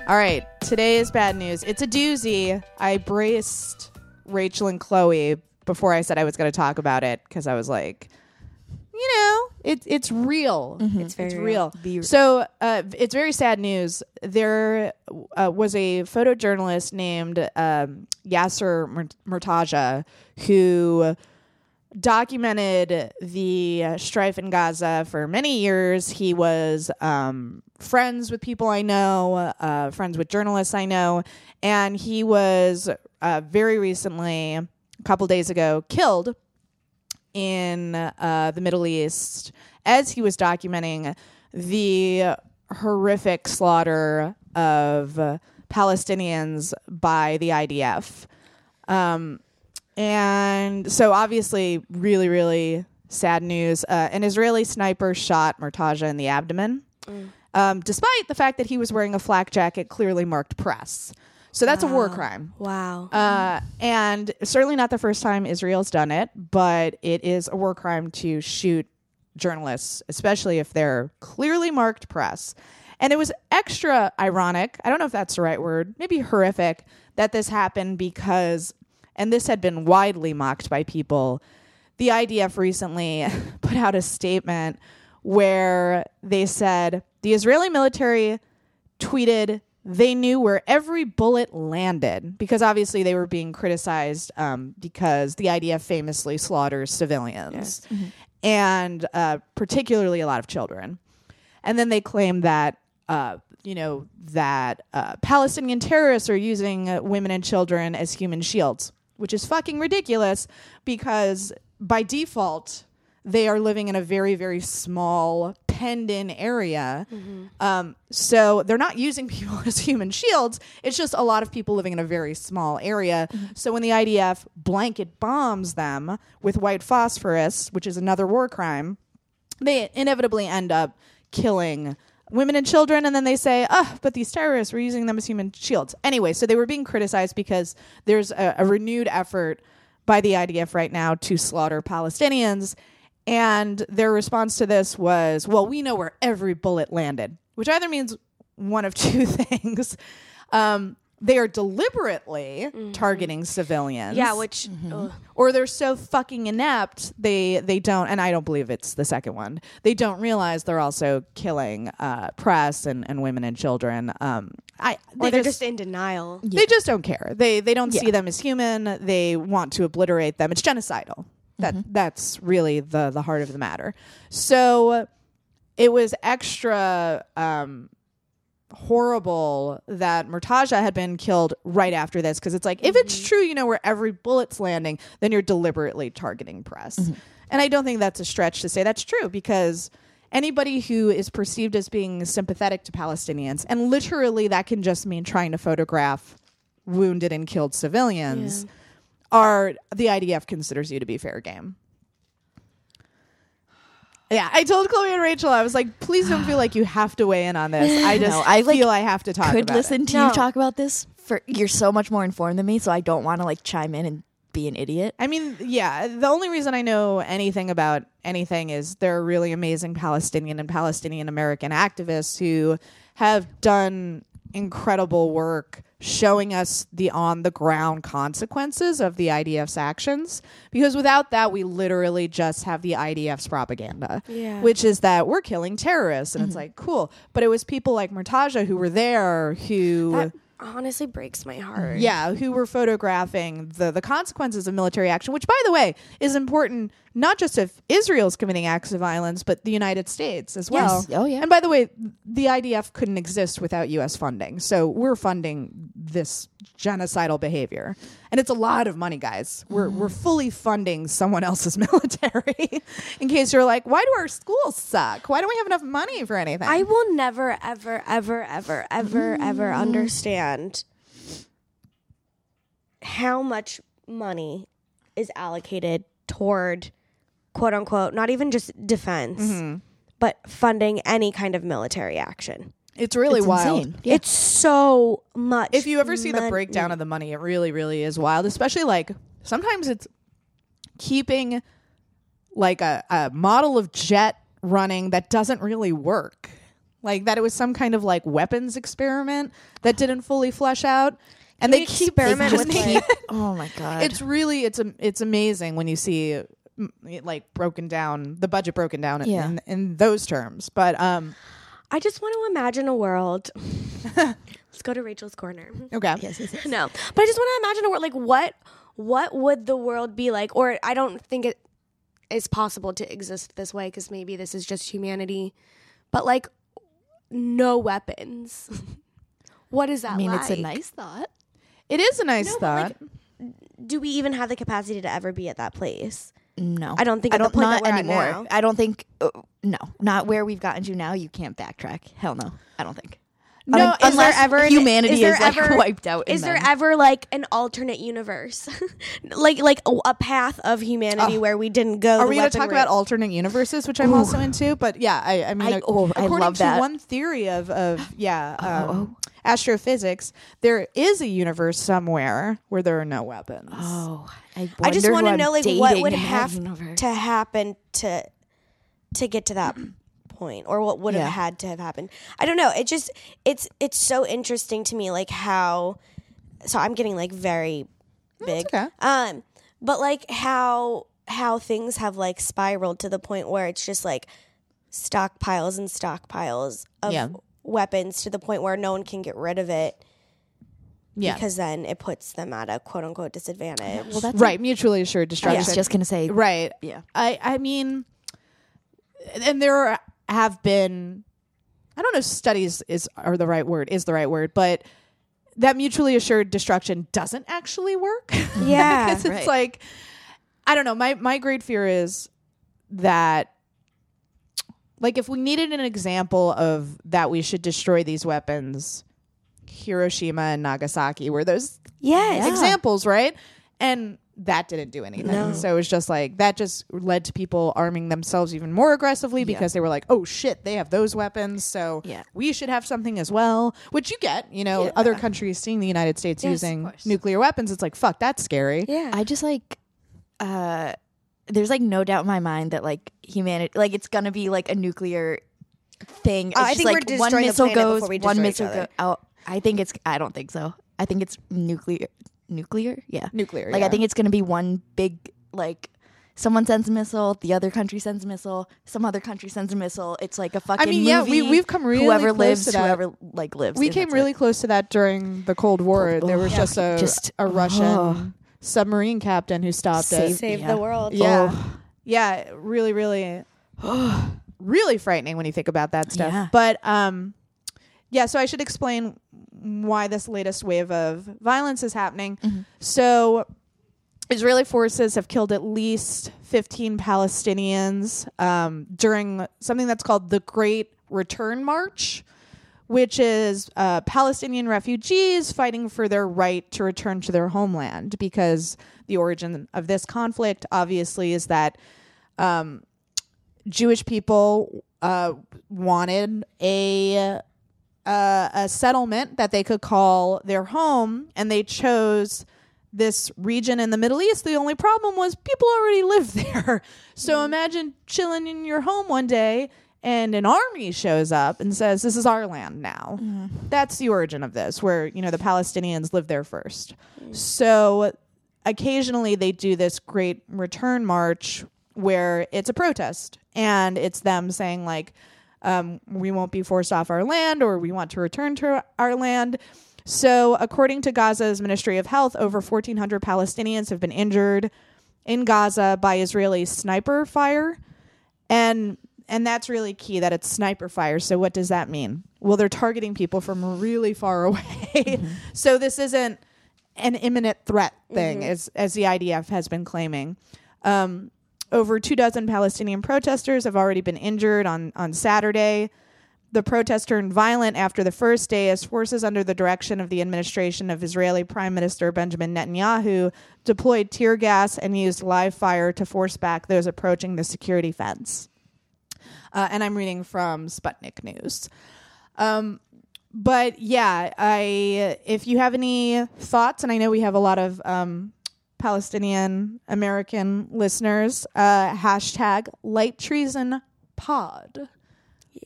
All right, today is bad news. It's a doozy. I braced Rachel and Chloe before I said I was going to talk about it because I was like, you know, it, it's real. It's very It's real. real. So uh, it's very sad news. There uh, was a photojournalist named um, Yaser Mur- Murtaja who documented the strife in Gaza for many years. He was um, friends with people I know, uh, friends with journalists I know, and he was uh, very recently, a couple days ago, killed in uh, the Middle East as he was documenting the horrific slaughter of Palestinians by the IDF. Um, and so, obviously, really, really sad news. Uh, an Israeli sniper shot Murtaja in the abdomen, um, despite the fact that he was wearing a flak jacket clearly marked press. So, that's a war crime. Wow. Uh, and certainly not the first time Israel's done it, but it is a war crime to shoot journalists, especially if they're clearly marked press. And it was extra ironic, I don't know if that's the right word, maybe horrific, that this happened because, and this had been widely mocked by people, the IDF recently (laughs) put out a statement where they said the Israeli military tweeted they knew where every bullet landed because obviously they were being criticized um, because the IDF famously slaughters civilians and uh, particularly a lot of children. And then they claim that uh, you know that uh, Palestinian terrorists are using uh, women and children as human shields, which is fucking ridiculous because by default they are living in a very very small penned in area um, so they're not using (laughs) people as human shields. It's just a lot of people living in a very small area. So when the idf blanket bombs them with white phosphorus which is another war crime they inevitably end up killing women and children and then they say oh but these terrorists were using them as human shields. Anyway so they were being criticized because there's a, a renewed effort by the idf right now to slaughter palestinians and their response to this was well we know where every bullet landed which either means one of two (laughs) things. Um, they are deliberately targeting civilians. Yeah, which Mm-hmm. or they're so fucking inept they they don't and i don't believe it's the second one. They don't realize they're also killing uh, press and, and women and children. Um i or they they're just, just in denial. they just don't care. They they don't see them as human. They want to obliterate them. It's genocidal. That that's really the the heart of the matter. So it was extra um horrible that Murtaja had been killed right after this because it's like if it's mm-hmm. true you know where every bullet's landing then you're deliberately targeting press. Mm-hmm. And I don't think that's a stretch to say that's true because anybody who is perceived as being sympathetic to Palestinians and literally that can just mean trying to photograph wounded and killed civilians are the IDF considers you to be fair game. Yeah, I told Chloe and Rachel, I was like, please don't feel like you have to weigh in on this. I (sighs) just No, I, like, feel I have to talk about it. I Could listen it. to No. you talk about this. For you're so much more informed than me, so I don't want to like chime in and be an idiot. I mean, yeah, the only reason I know anything about anything is there are really amazing Palestinian and Palestinian American activists who have done incredible work showing us the on the ground consequences of the IDF's actions because without that we literally just have the IDF's propaganda Yeah. which is that we're killing terrorists and it's mm-hmm. like cool but it was people like Murtaja who were there who That honestly breaks my heart. yeah, who were photographing the the consequences of military action, which by the way is important not just if Israel's committing acts of violence, but the United States as well. Yes. Oh, yeah. And by the way, the IDF couldn't exist without US funding. So we're funding this genocidal behavior. And it's a lot of money, guys. We're we're fully funding someone else's (laughs) military. In case you're like, why do our schools suck? Why don't we have enough money for anything? I will never, ever, ever, ever, ever, ever Mm. understand how much money is allocated toward quote unquote, not even just defense, Mm-hmm. but funding any kind of military action. it's really It's wild. Yeah. It's so much. if you ever see the breakdown of the money, it really, really is wild. Especially like sometimes it's keeping like a, a model of jet running that doesn't really work. Like that it was some kind of like weapons experiment that didn't fully flesh out. And they We keep experiment with, they- (laughs) Oh my god. it's really it's am- it's amazing when you see it, like broken down the budget broken down in- Yeah. in, in those terms. But um I just want to imagine a world. (laughs) Let's go to Rachel's corner. okay. yes, yes, yes. No, but I just want to imagine a world like what what would the world be like? Or I don't think it is possible to exist this way because maybe this is just humanity. But like no weapons. (laughs) what is that? I mean, it's a nice thought. It is a nice No, but, thought. like, do we even have the capacity to ever be at that place? No, I don't think I don't not that we're at anymore. I don't think. Uh, no, not where we've gotten to now. You can't backtrack. Hell no. I don't think. No, Un- is there unless ever an- humanity is is, like ever- wiped out. Is there then- ever like an alternate universe, (laughs) like like a, a path of humanity where we didn't go? Are we going to talk route? about alternate universes, which I'm also into? But yeah, I, I mean, I- ac- oh, I according love to that. one theory of of (gasps) yeah Oh, um, astrophysics, there is a universe somewhere where there are no weapons. Oh, I, I just want to know like what would have universe. to happen to to get to that point or what would Yeah. have had to have happened. I don't know. It just it's it's so interesting to me like how so I'm getting like very big. okay. Um but like how how things have like spiraled to the point where it's just like stockpiles and stockpiles of Yeah. weapons to the point where no one can get rid of it Yeah, because then it puts them at a quote unquote disadvantage. well, that's right. Mutually assured I destruction. was just gonna say. right. Yeah. I I mean, and there have been, I don't know, if studies is are the right word is the right word, but that mutually assured destruction doesn't actually work. (laughs) Yeah. because it's Right. like, I don't know. My my great fear is that, like, if we needed an example of that, we should destroy these weapons. Hiroshima and Nagasaki were those Yes. examples, right? And that didn't do anything. No. So it was just like that just led to people arming themselves even more aggressively because they were like, "Oh shit, they have those weapons, so Yeah. we should have something as well." Which you get, you know, other countries seeing the United States Yes, using nuclear weapons, it's like, "Fuck, that's scary." Yeah. I just like. uh There's like no doubt in my mind that like humanity, like it's gonna be like a nuclear thing. It's Oh, I just think we're one destroying the missile planet goes, before we one destroy each missile goes out. I think it's. I don't think so. I think it's nuclear. Nuclear, yeah. Nuclear. Like yeah. I think it's gonna be one big like. Someone sends a missile, the other country sends a missile, some other country sends a missile. It's like a fucking I mean, yeah, we- movie. we've come really whoever close lives, to that. whoever like lives. we came really it. close to that during the Cold War. Cold- there was oh, just a just- a Russian oh. submarine captain who stopped it. Save- Save yeah. the world. Yeah. Oh. Yeah, really, really, (sighs) really frightening when you think about that stuff. Yeah. But um, yeah. So I should explain why this latest wave of violence is happening. So Israeli forces have killed at least 15 Palestinians um, during something that's called the Great Return March, which is uh, Palestinian refugees fighting for their right to return to their homeland. Because the origin of this conflict, obviously, is that um, Jewish people uh, wanted a uh, a settlement that they could call their home, and they chose this region in the Middle East, the only problem was people already (laughs) lived there. So imagine chilling in your home one day and an army shows up and says, This is our land now. That's the origin of this, where, you know, the Palestinians lived there first. So occasionally they do this great return march where it's a protest and it's them saying, like, um, we won't be forced off our land or we want to return to our land. So, according to Gaza's Ministry of Health, over 1,400 Palestinians have been injured in Gaza by Israeli sniper fire. And and that's really key that it's sniper fire. So what does that mean? Well, they're targeting people from really far (laughs) away. so this isn't an imminent threat thing as as the IDF has been claiming. Um, over two dozen Palestinian protesters have already been injured on on Saturday. The protests turned violent after the first day as forces under the direction of the administration of Israeli Prime Minister Benjamin Netanyahu deployed tear gas and used live fire to force back those approaching the security fence. Uh, and I'm reading from Sputnik News. Um, but yeah, I if you have any thoughts, and I know we have a lot of um, Palestinian American listeners, uh, hashtag light treason pod.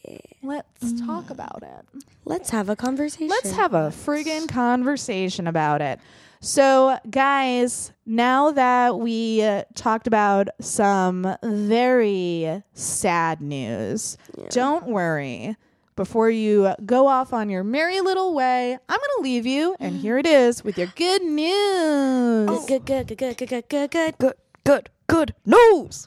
Yeah. Let's talk about it. Let's have a conversation. Let's have a friggin' conversation about it. So, guys, now that we uh, talked about some very sad news, don't worry. Before you go off on your merry little way, I'm going to leave you, and here it is with your good news. good, good, good, good, good, good, good, good. Good, good, good news.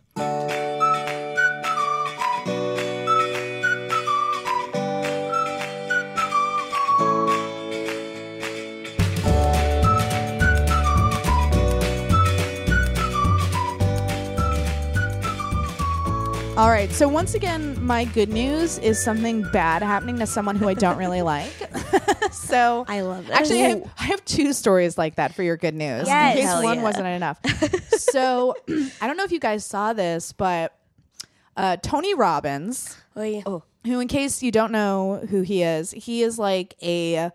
All right. So once again, my good news is something bad happening to someone who I don't really (laughs) like. (laughs) so I love it. Actually, I have, I have two stories like that for your good news. Yes. In case Hell one yeah. wasn't enough. (laughs) so (clears throat) I don't know if you guys saw this, but uh, Tony Robbins, Oh, yeah. who, in case you don't know who he is, he is like a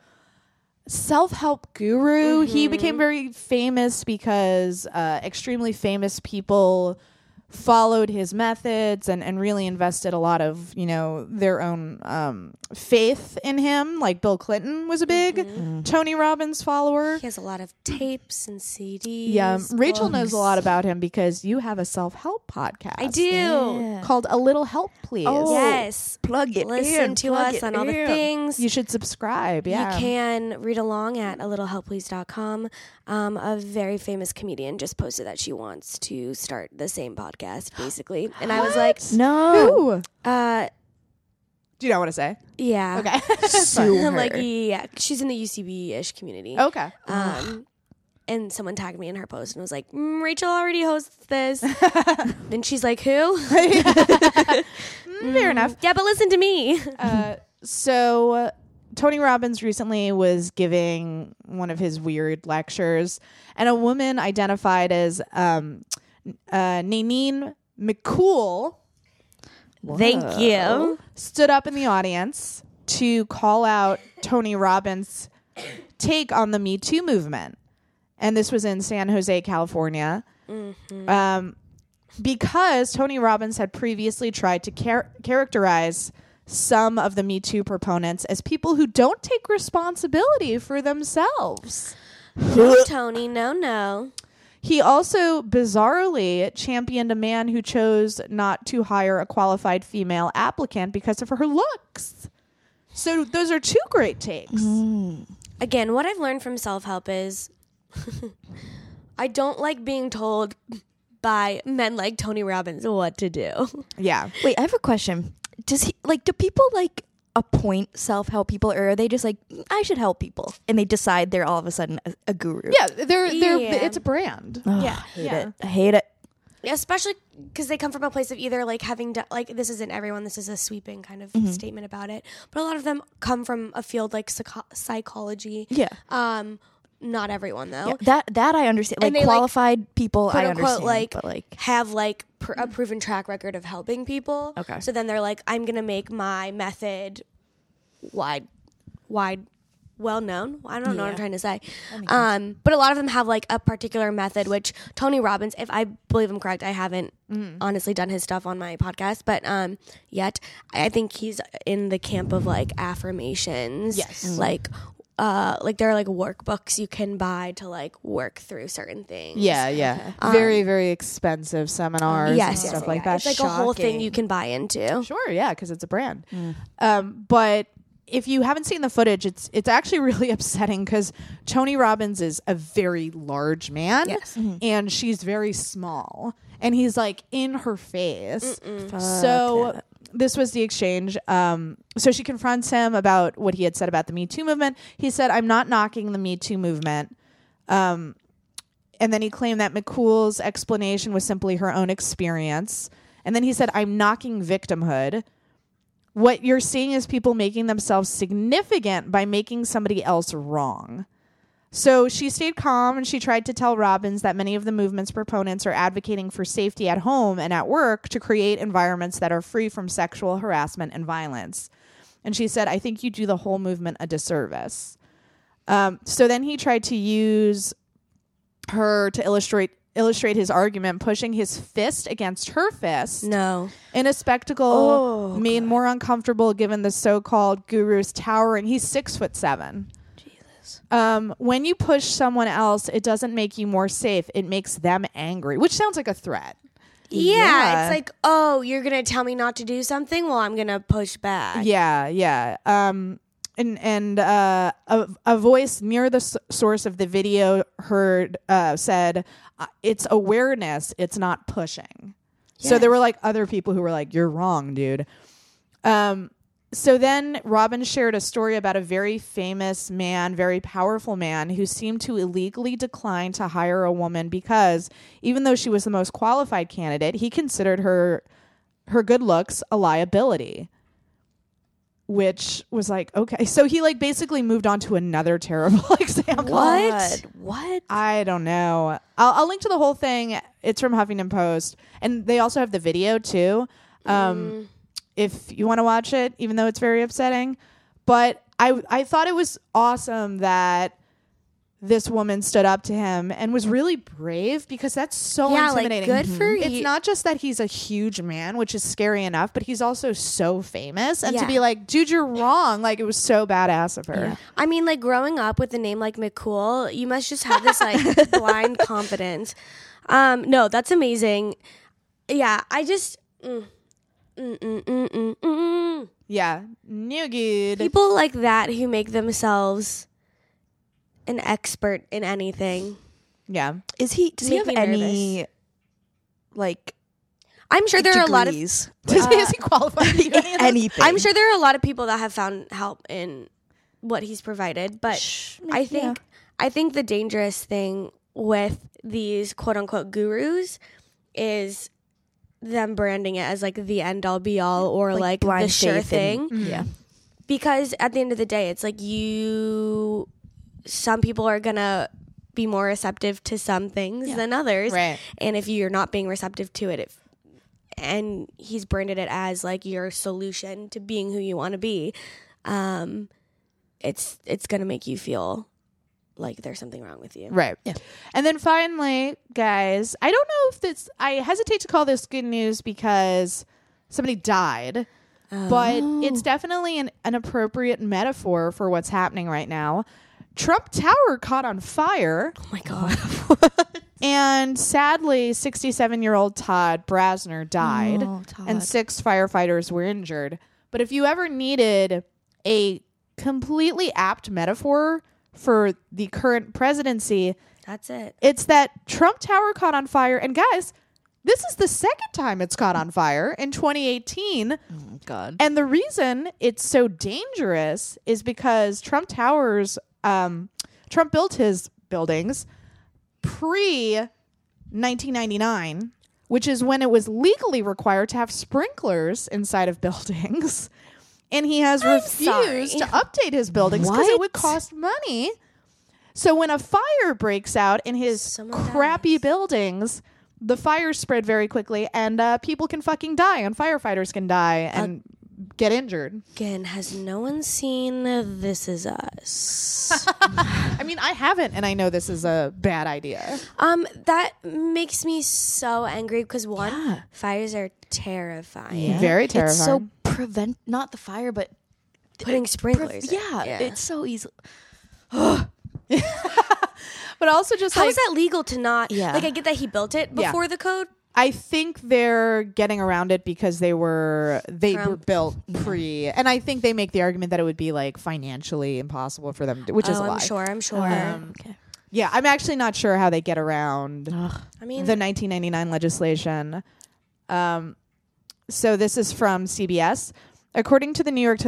self help guru. He became very famous because uh, extremely famous people followed his methods and, and really invested a lot of you know their own um, faith in him like bill clinton was a big tony robbins follower He has a lot of tapes and CDs. yeah rachel knows a lot about him because you have a self-help podcast I do. called a little help please Oh. Yes. Plug it Listen in, to plug us it on all the things. you should subscribe yeah You can read along at a little littlehelpplease.com. Um, a very famous comedian just posted that she wants to start the same podcast, basically. And I was like, No. Who? uh, do you not want to say yeah. okay (laughs) Sue her. like, yeah, she's in the UCB ish community. okay Um, and someone tagged me in her post and was like, mm, Rachel already hosts this. (laughs) then she's like, who? (laughs) fair enough yeah, but listen to me. Uh, so uh, Tony Robbins recently was giving one of his weird lectures, and a woman identified as um, uh, Nanine McCool Thank you. stood up in the audience to call out Tony Robbins' take on the Me Too movement, and this was in San Jose, California. Um, because Tony Robbins had previously tried to char- characterize some of the Me Too proponents as people who don't take responsibility for themselves. No, Tony, no, no. He also bizarrely championed a man who chose not to hire a qualified female applicant because of her looks. So those are two great takes. Mm. Again, what I've learned from self help is (laughs) I don't like being told by men like Tony Robbins what to do. Yeah. Wait, I have a question. Does he like? Do people like appoint self help people, or are they just like I should help people, and they decide they're all of a sudden a, a guru? Yeah, they're they're Yeah. it's a brand. Ugh, Yeah. I hate Yeah. it. I hate it. Especially because they come from a place of either like having done, like, this isn't everyone, this is a sweeping kind of statement about it. But a lot of them come from a field like psycho- psychology. Yeah. Um, not everyone though. Yeah, that that I understand. Like they, like, qualified people, quote I unquote understand. like, but like, have like pr- a proven track record of helping people. Okay. So then they're like, I'm gonna make my method wide, wide, well known. I don't know what I'm trying to say. Um, but a lot of them have like a particular method, which Tony Robbins, if I believe I'm correct, I haven't honestly done his stuff on my podcast, but um, yet I think he's in the camp of like affirmations. Yes. Like, uh, like there are like workbooks you can buy to like work through certain things. Yeah, yeah. very, very expensive seminars and Yes, yes, stuff yeah, like yeah. that. It's like a whole thing you can buy into. Sure, yeah, because it's a brand. Um, but if you haven't seen the footage, it's it's actually (laughs) really upsetting because Tony Robbins is a very large man, Yes. and she's very small, and he's like in her face. So this was the exchange. Um, so she confronts him about what he had said about the Me Too movement. He said, "I'm not knocking the Me Too movement." Um, and then he claimed that McCool's explanation was simply her own experience. And then he said, I'm knocking victimhood. What you're seeing is people making themselves significant by making somebody else wrong. So she stayed calm and she tried to tell Robbins that many of the movement's proponents are advocating for safety at home and at work to create environments that are free from sexual harassment and violence. And she said, I think you do the whole movement a disservice. Um, so then he tried to use her to illustrate illustrate his argument, pushing his fist against her fist No. in a spectacle Oh, made more uncomfortable given the so-called guru's towering. He's six foot seven. Um, when you push someone else, it doesn't make you more safe. It makes them angry, which sounds like a threat. Yeah, Yeah. it's like, oh, you're gonna tell me not to do something. Well, I'm gonna push back. Yeah, yeah. Um, and and uh, a a voice near the s- source of the video heard uh, said, uh, "It's awareness. It's not pushing." So there were like other people who were like, "You're wrong, dude." Um. So then Robin shared a story about a very famous man, very powerful man who seemed to illegally decline to hire a woman because even though she was the most qualified candidate, he considered her her good looks a liability which was like okay. So he like basically moved on to another (laughs) terrible (laughs) example. What? What? i don't know. I'll, I'll link to the whole thing. It's from huffington post. And they also have the video too. Um if you want to watch it even though it's very upsetting but i i thought it was awesome that this woman stood up to him and was really brave because that's so Yeah, like, good for It's you. not just that he's a huge man, which is scary enough, but he's also so famous. And to be like, dude, you're wrong. Like, it was so badass of her. I mean, like growing up with a name like McCool, you must just have this like (laughs) blind confidence. Um, no, that's amazing. Yeah, I just mm, mm, mm, mm. Yeah. New good. people like that who make themselves an expert in anything. yeah. Is he? Does he have any? Like I'm sure there are a lot of degrees? (laughs) Does he, is he qualified any (laughs) anything? I'm sure there are a lot of people that have found help in what he's provided, but Shh, I yeah. think I think the dangerous thing with these quote unquote gurus is them branding it as like the end all be all or like, the sure thing. and- yeah. because at the end of the day it's like you some people are gonna be more receptive to some things than others Right. and if you're not being receptive to it if, and he's branded it as like your solution to being who you want to be um it's it's gonna make you feel like there's something wrong with you Right. Yeah. And then finally, guys, I don't know if this, I hesitate to call this good news because somebody died, but oh. it's definitely an, an appropriate metaphor for what's happening right now. Trump Tower caught on fire, oh my god (laughs) and sadly, 67 year old Todd Brassner died, Oh, Todd. and six firefighters were injured. But if you ever needed a completely apt metaphor for the current presidency, that's it it's that Trump Tower caught on fire. And guys, this is the second time it's caught on fire in 2018. Oh God. And the reason it's so dangerous is because Trump Towers, um, Trump built his buildings pre 1999, which is when it was legally required to have sprinklers inside of (laughs) buildings. And he has refused sorry. to update his buildings because it What? would cost money. So when a fire breaks out in his Someone crappy buildings, the fires spread very quickly, and uh, people can fucking die, and firefighters can die, and get injured. Again, has no one seen This Is Us? (laughs) I mean, I haven't, and I know this is a bad idea. um, that makes me so angry because one, Yeah. fires are terrifying. Very terrifying. It's so prevent not the fire, but Putting sprinklers. in. yeah, it's so easy. (laughs) But also just How like is that legal to not? Yeah. Like I get that he built it Yeah. before the code. I think they're getting around it because they were they were built pre, and I think they make the argument that it would be like financially impossible for them, to, which is oh, a lie. I'm sure. I'm sure. Um, Yeah, I'm actually not sure how they get around I mean, the 1999 legislation. Um, so this is from CBS, according to the New York.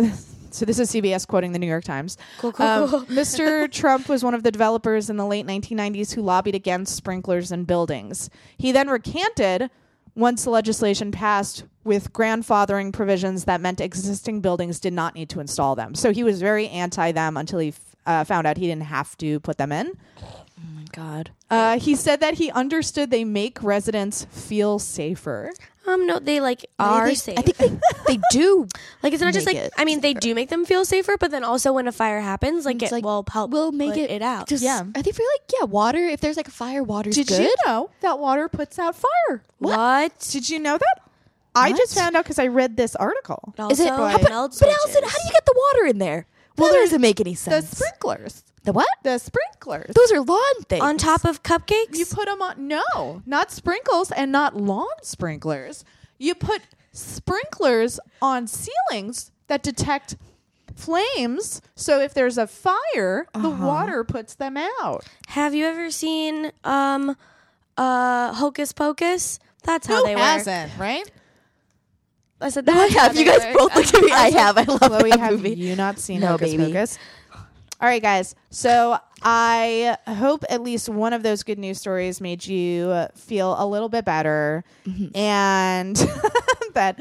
So this is CBS quoting the New York Times. cool, cool, Um, cool. (laughs) Mr. Trump was one of the developers in the late 1990s who lobbied against sprinklers in buildings. He then recanted once the legislation passed with grandfathering provisions that meant existing buildings did not need to install them. So he was very anti them until he f- uh, found out he didn't have to put them in. Oh my god. Uh, he said that he understood they make residents feel safer. Um, no, they like are they, safe. I think they, they do. (laughs) like it's not just like I mean they do make them feel safer, but then also when a fire happens, like It's it like, will help. We'll make put it, it out. Just, Yeah. I think for like yeah, water. If there's like a fire, water's Did good. you know that water puts out fire? what? Did you know that? I just found out because I read this article. It Is it? also How- but, melts but Allison, how do you get the water in there? Well, that doesn't make any sense. The sense. sprinklers. The what? The sprinklers. Those are lawn things. on top of cupcakes? You put them on. No, not sprinkles and not lawn sprinklers. You put sprinklers on ceilings that detect flames. So if there's a fire, the water puts them out. Have you ever seen um uh Hocus Pocus? That's how Who they work. hasn't, right? I said (laughs) No, I have. You guys work. both looked at me. I have. I love Chloe, that have movie. you not seen No, Hocus baby. Pocus? All right, guys. So I hope at least one of those good news stories made you feel a little bit better, Mm-hmm. and (laughs) that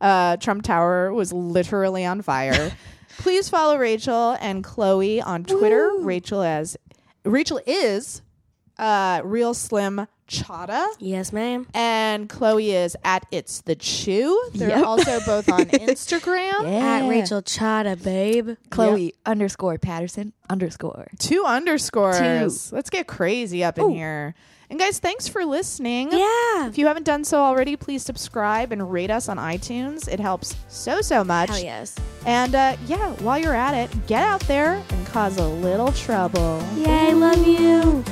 uh, Trump Tower was literally on fire. (laughs) Please follow Rachel and Chloe on Twitter. Rachel as Rachel is uh, real slim Chada. Yes, ma'am. And Chloe is at It's the Chew. They're Yep. also both on (laughs) Instagram. Yeah. At Rachel Chada, babe. Chloe underscore Patterson underscore. Two underscores. Two. Let's get crazy up in Ooh. here. And guys, thanks for listening. Yeah. If you haven't done so already, please subscribe and rate us on iTunes. It helps so, so much. Hell yes. And uh, yeah, while you're at it, get out there and cause a little trouble. Yay, love you.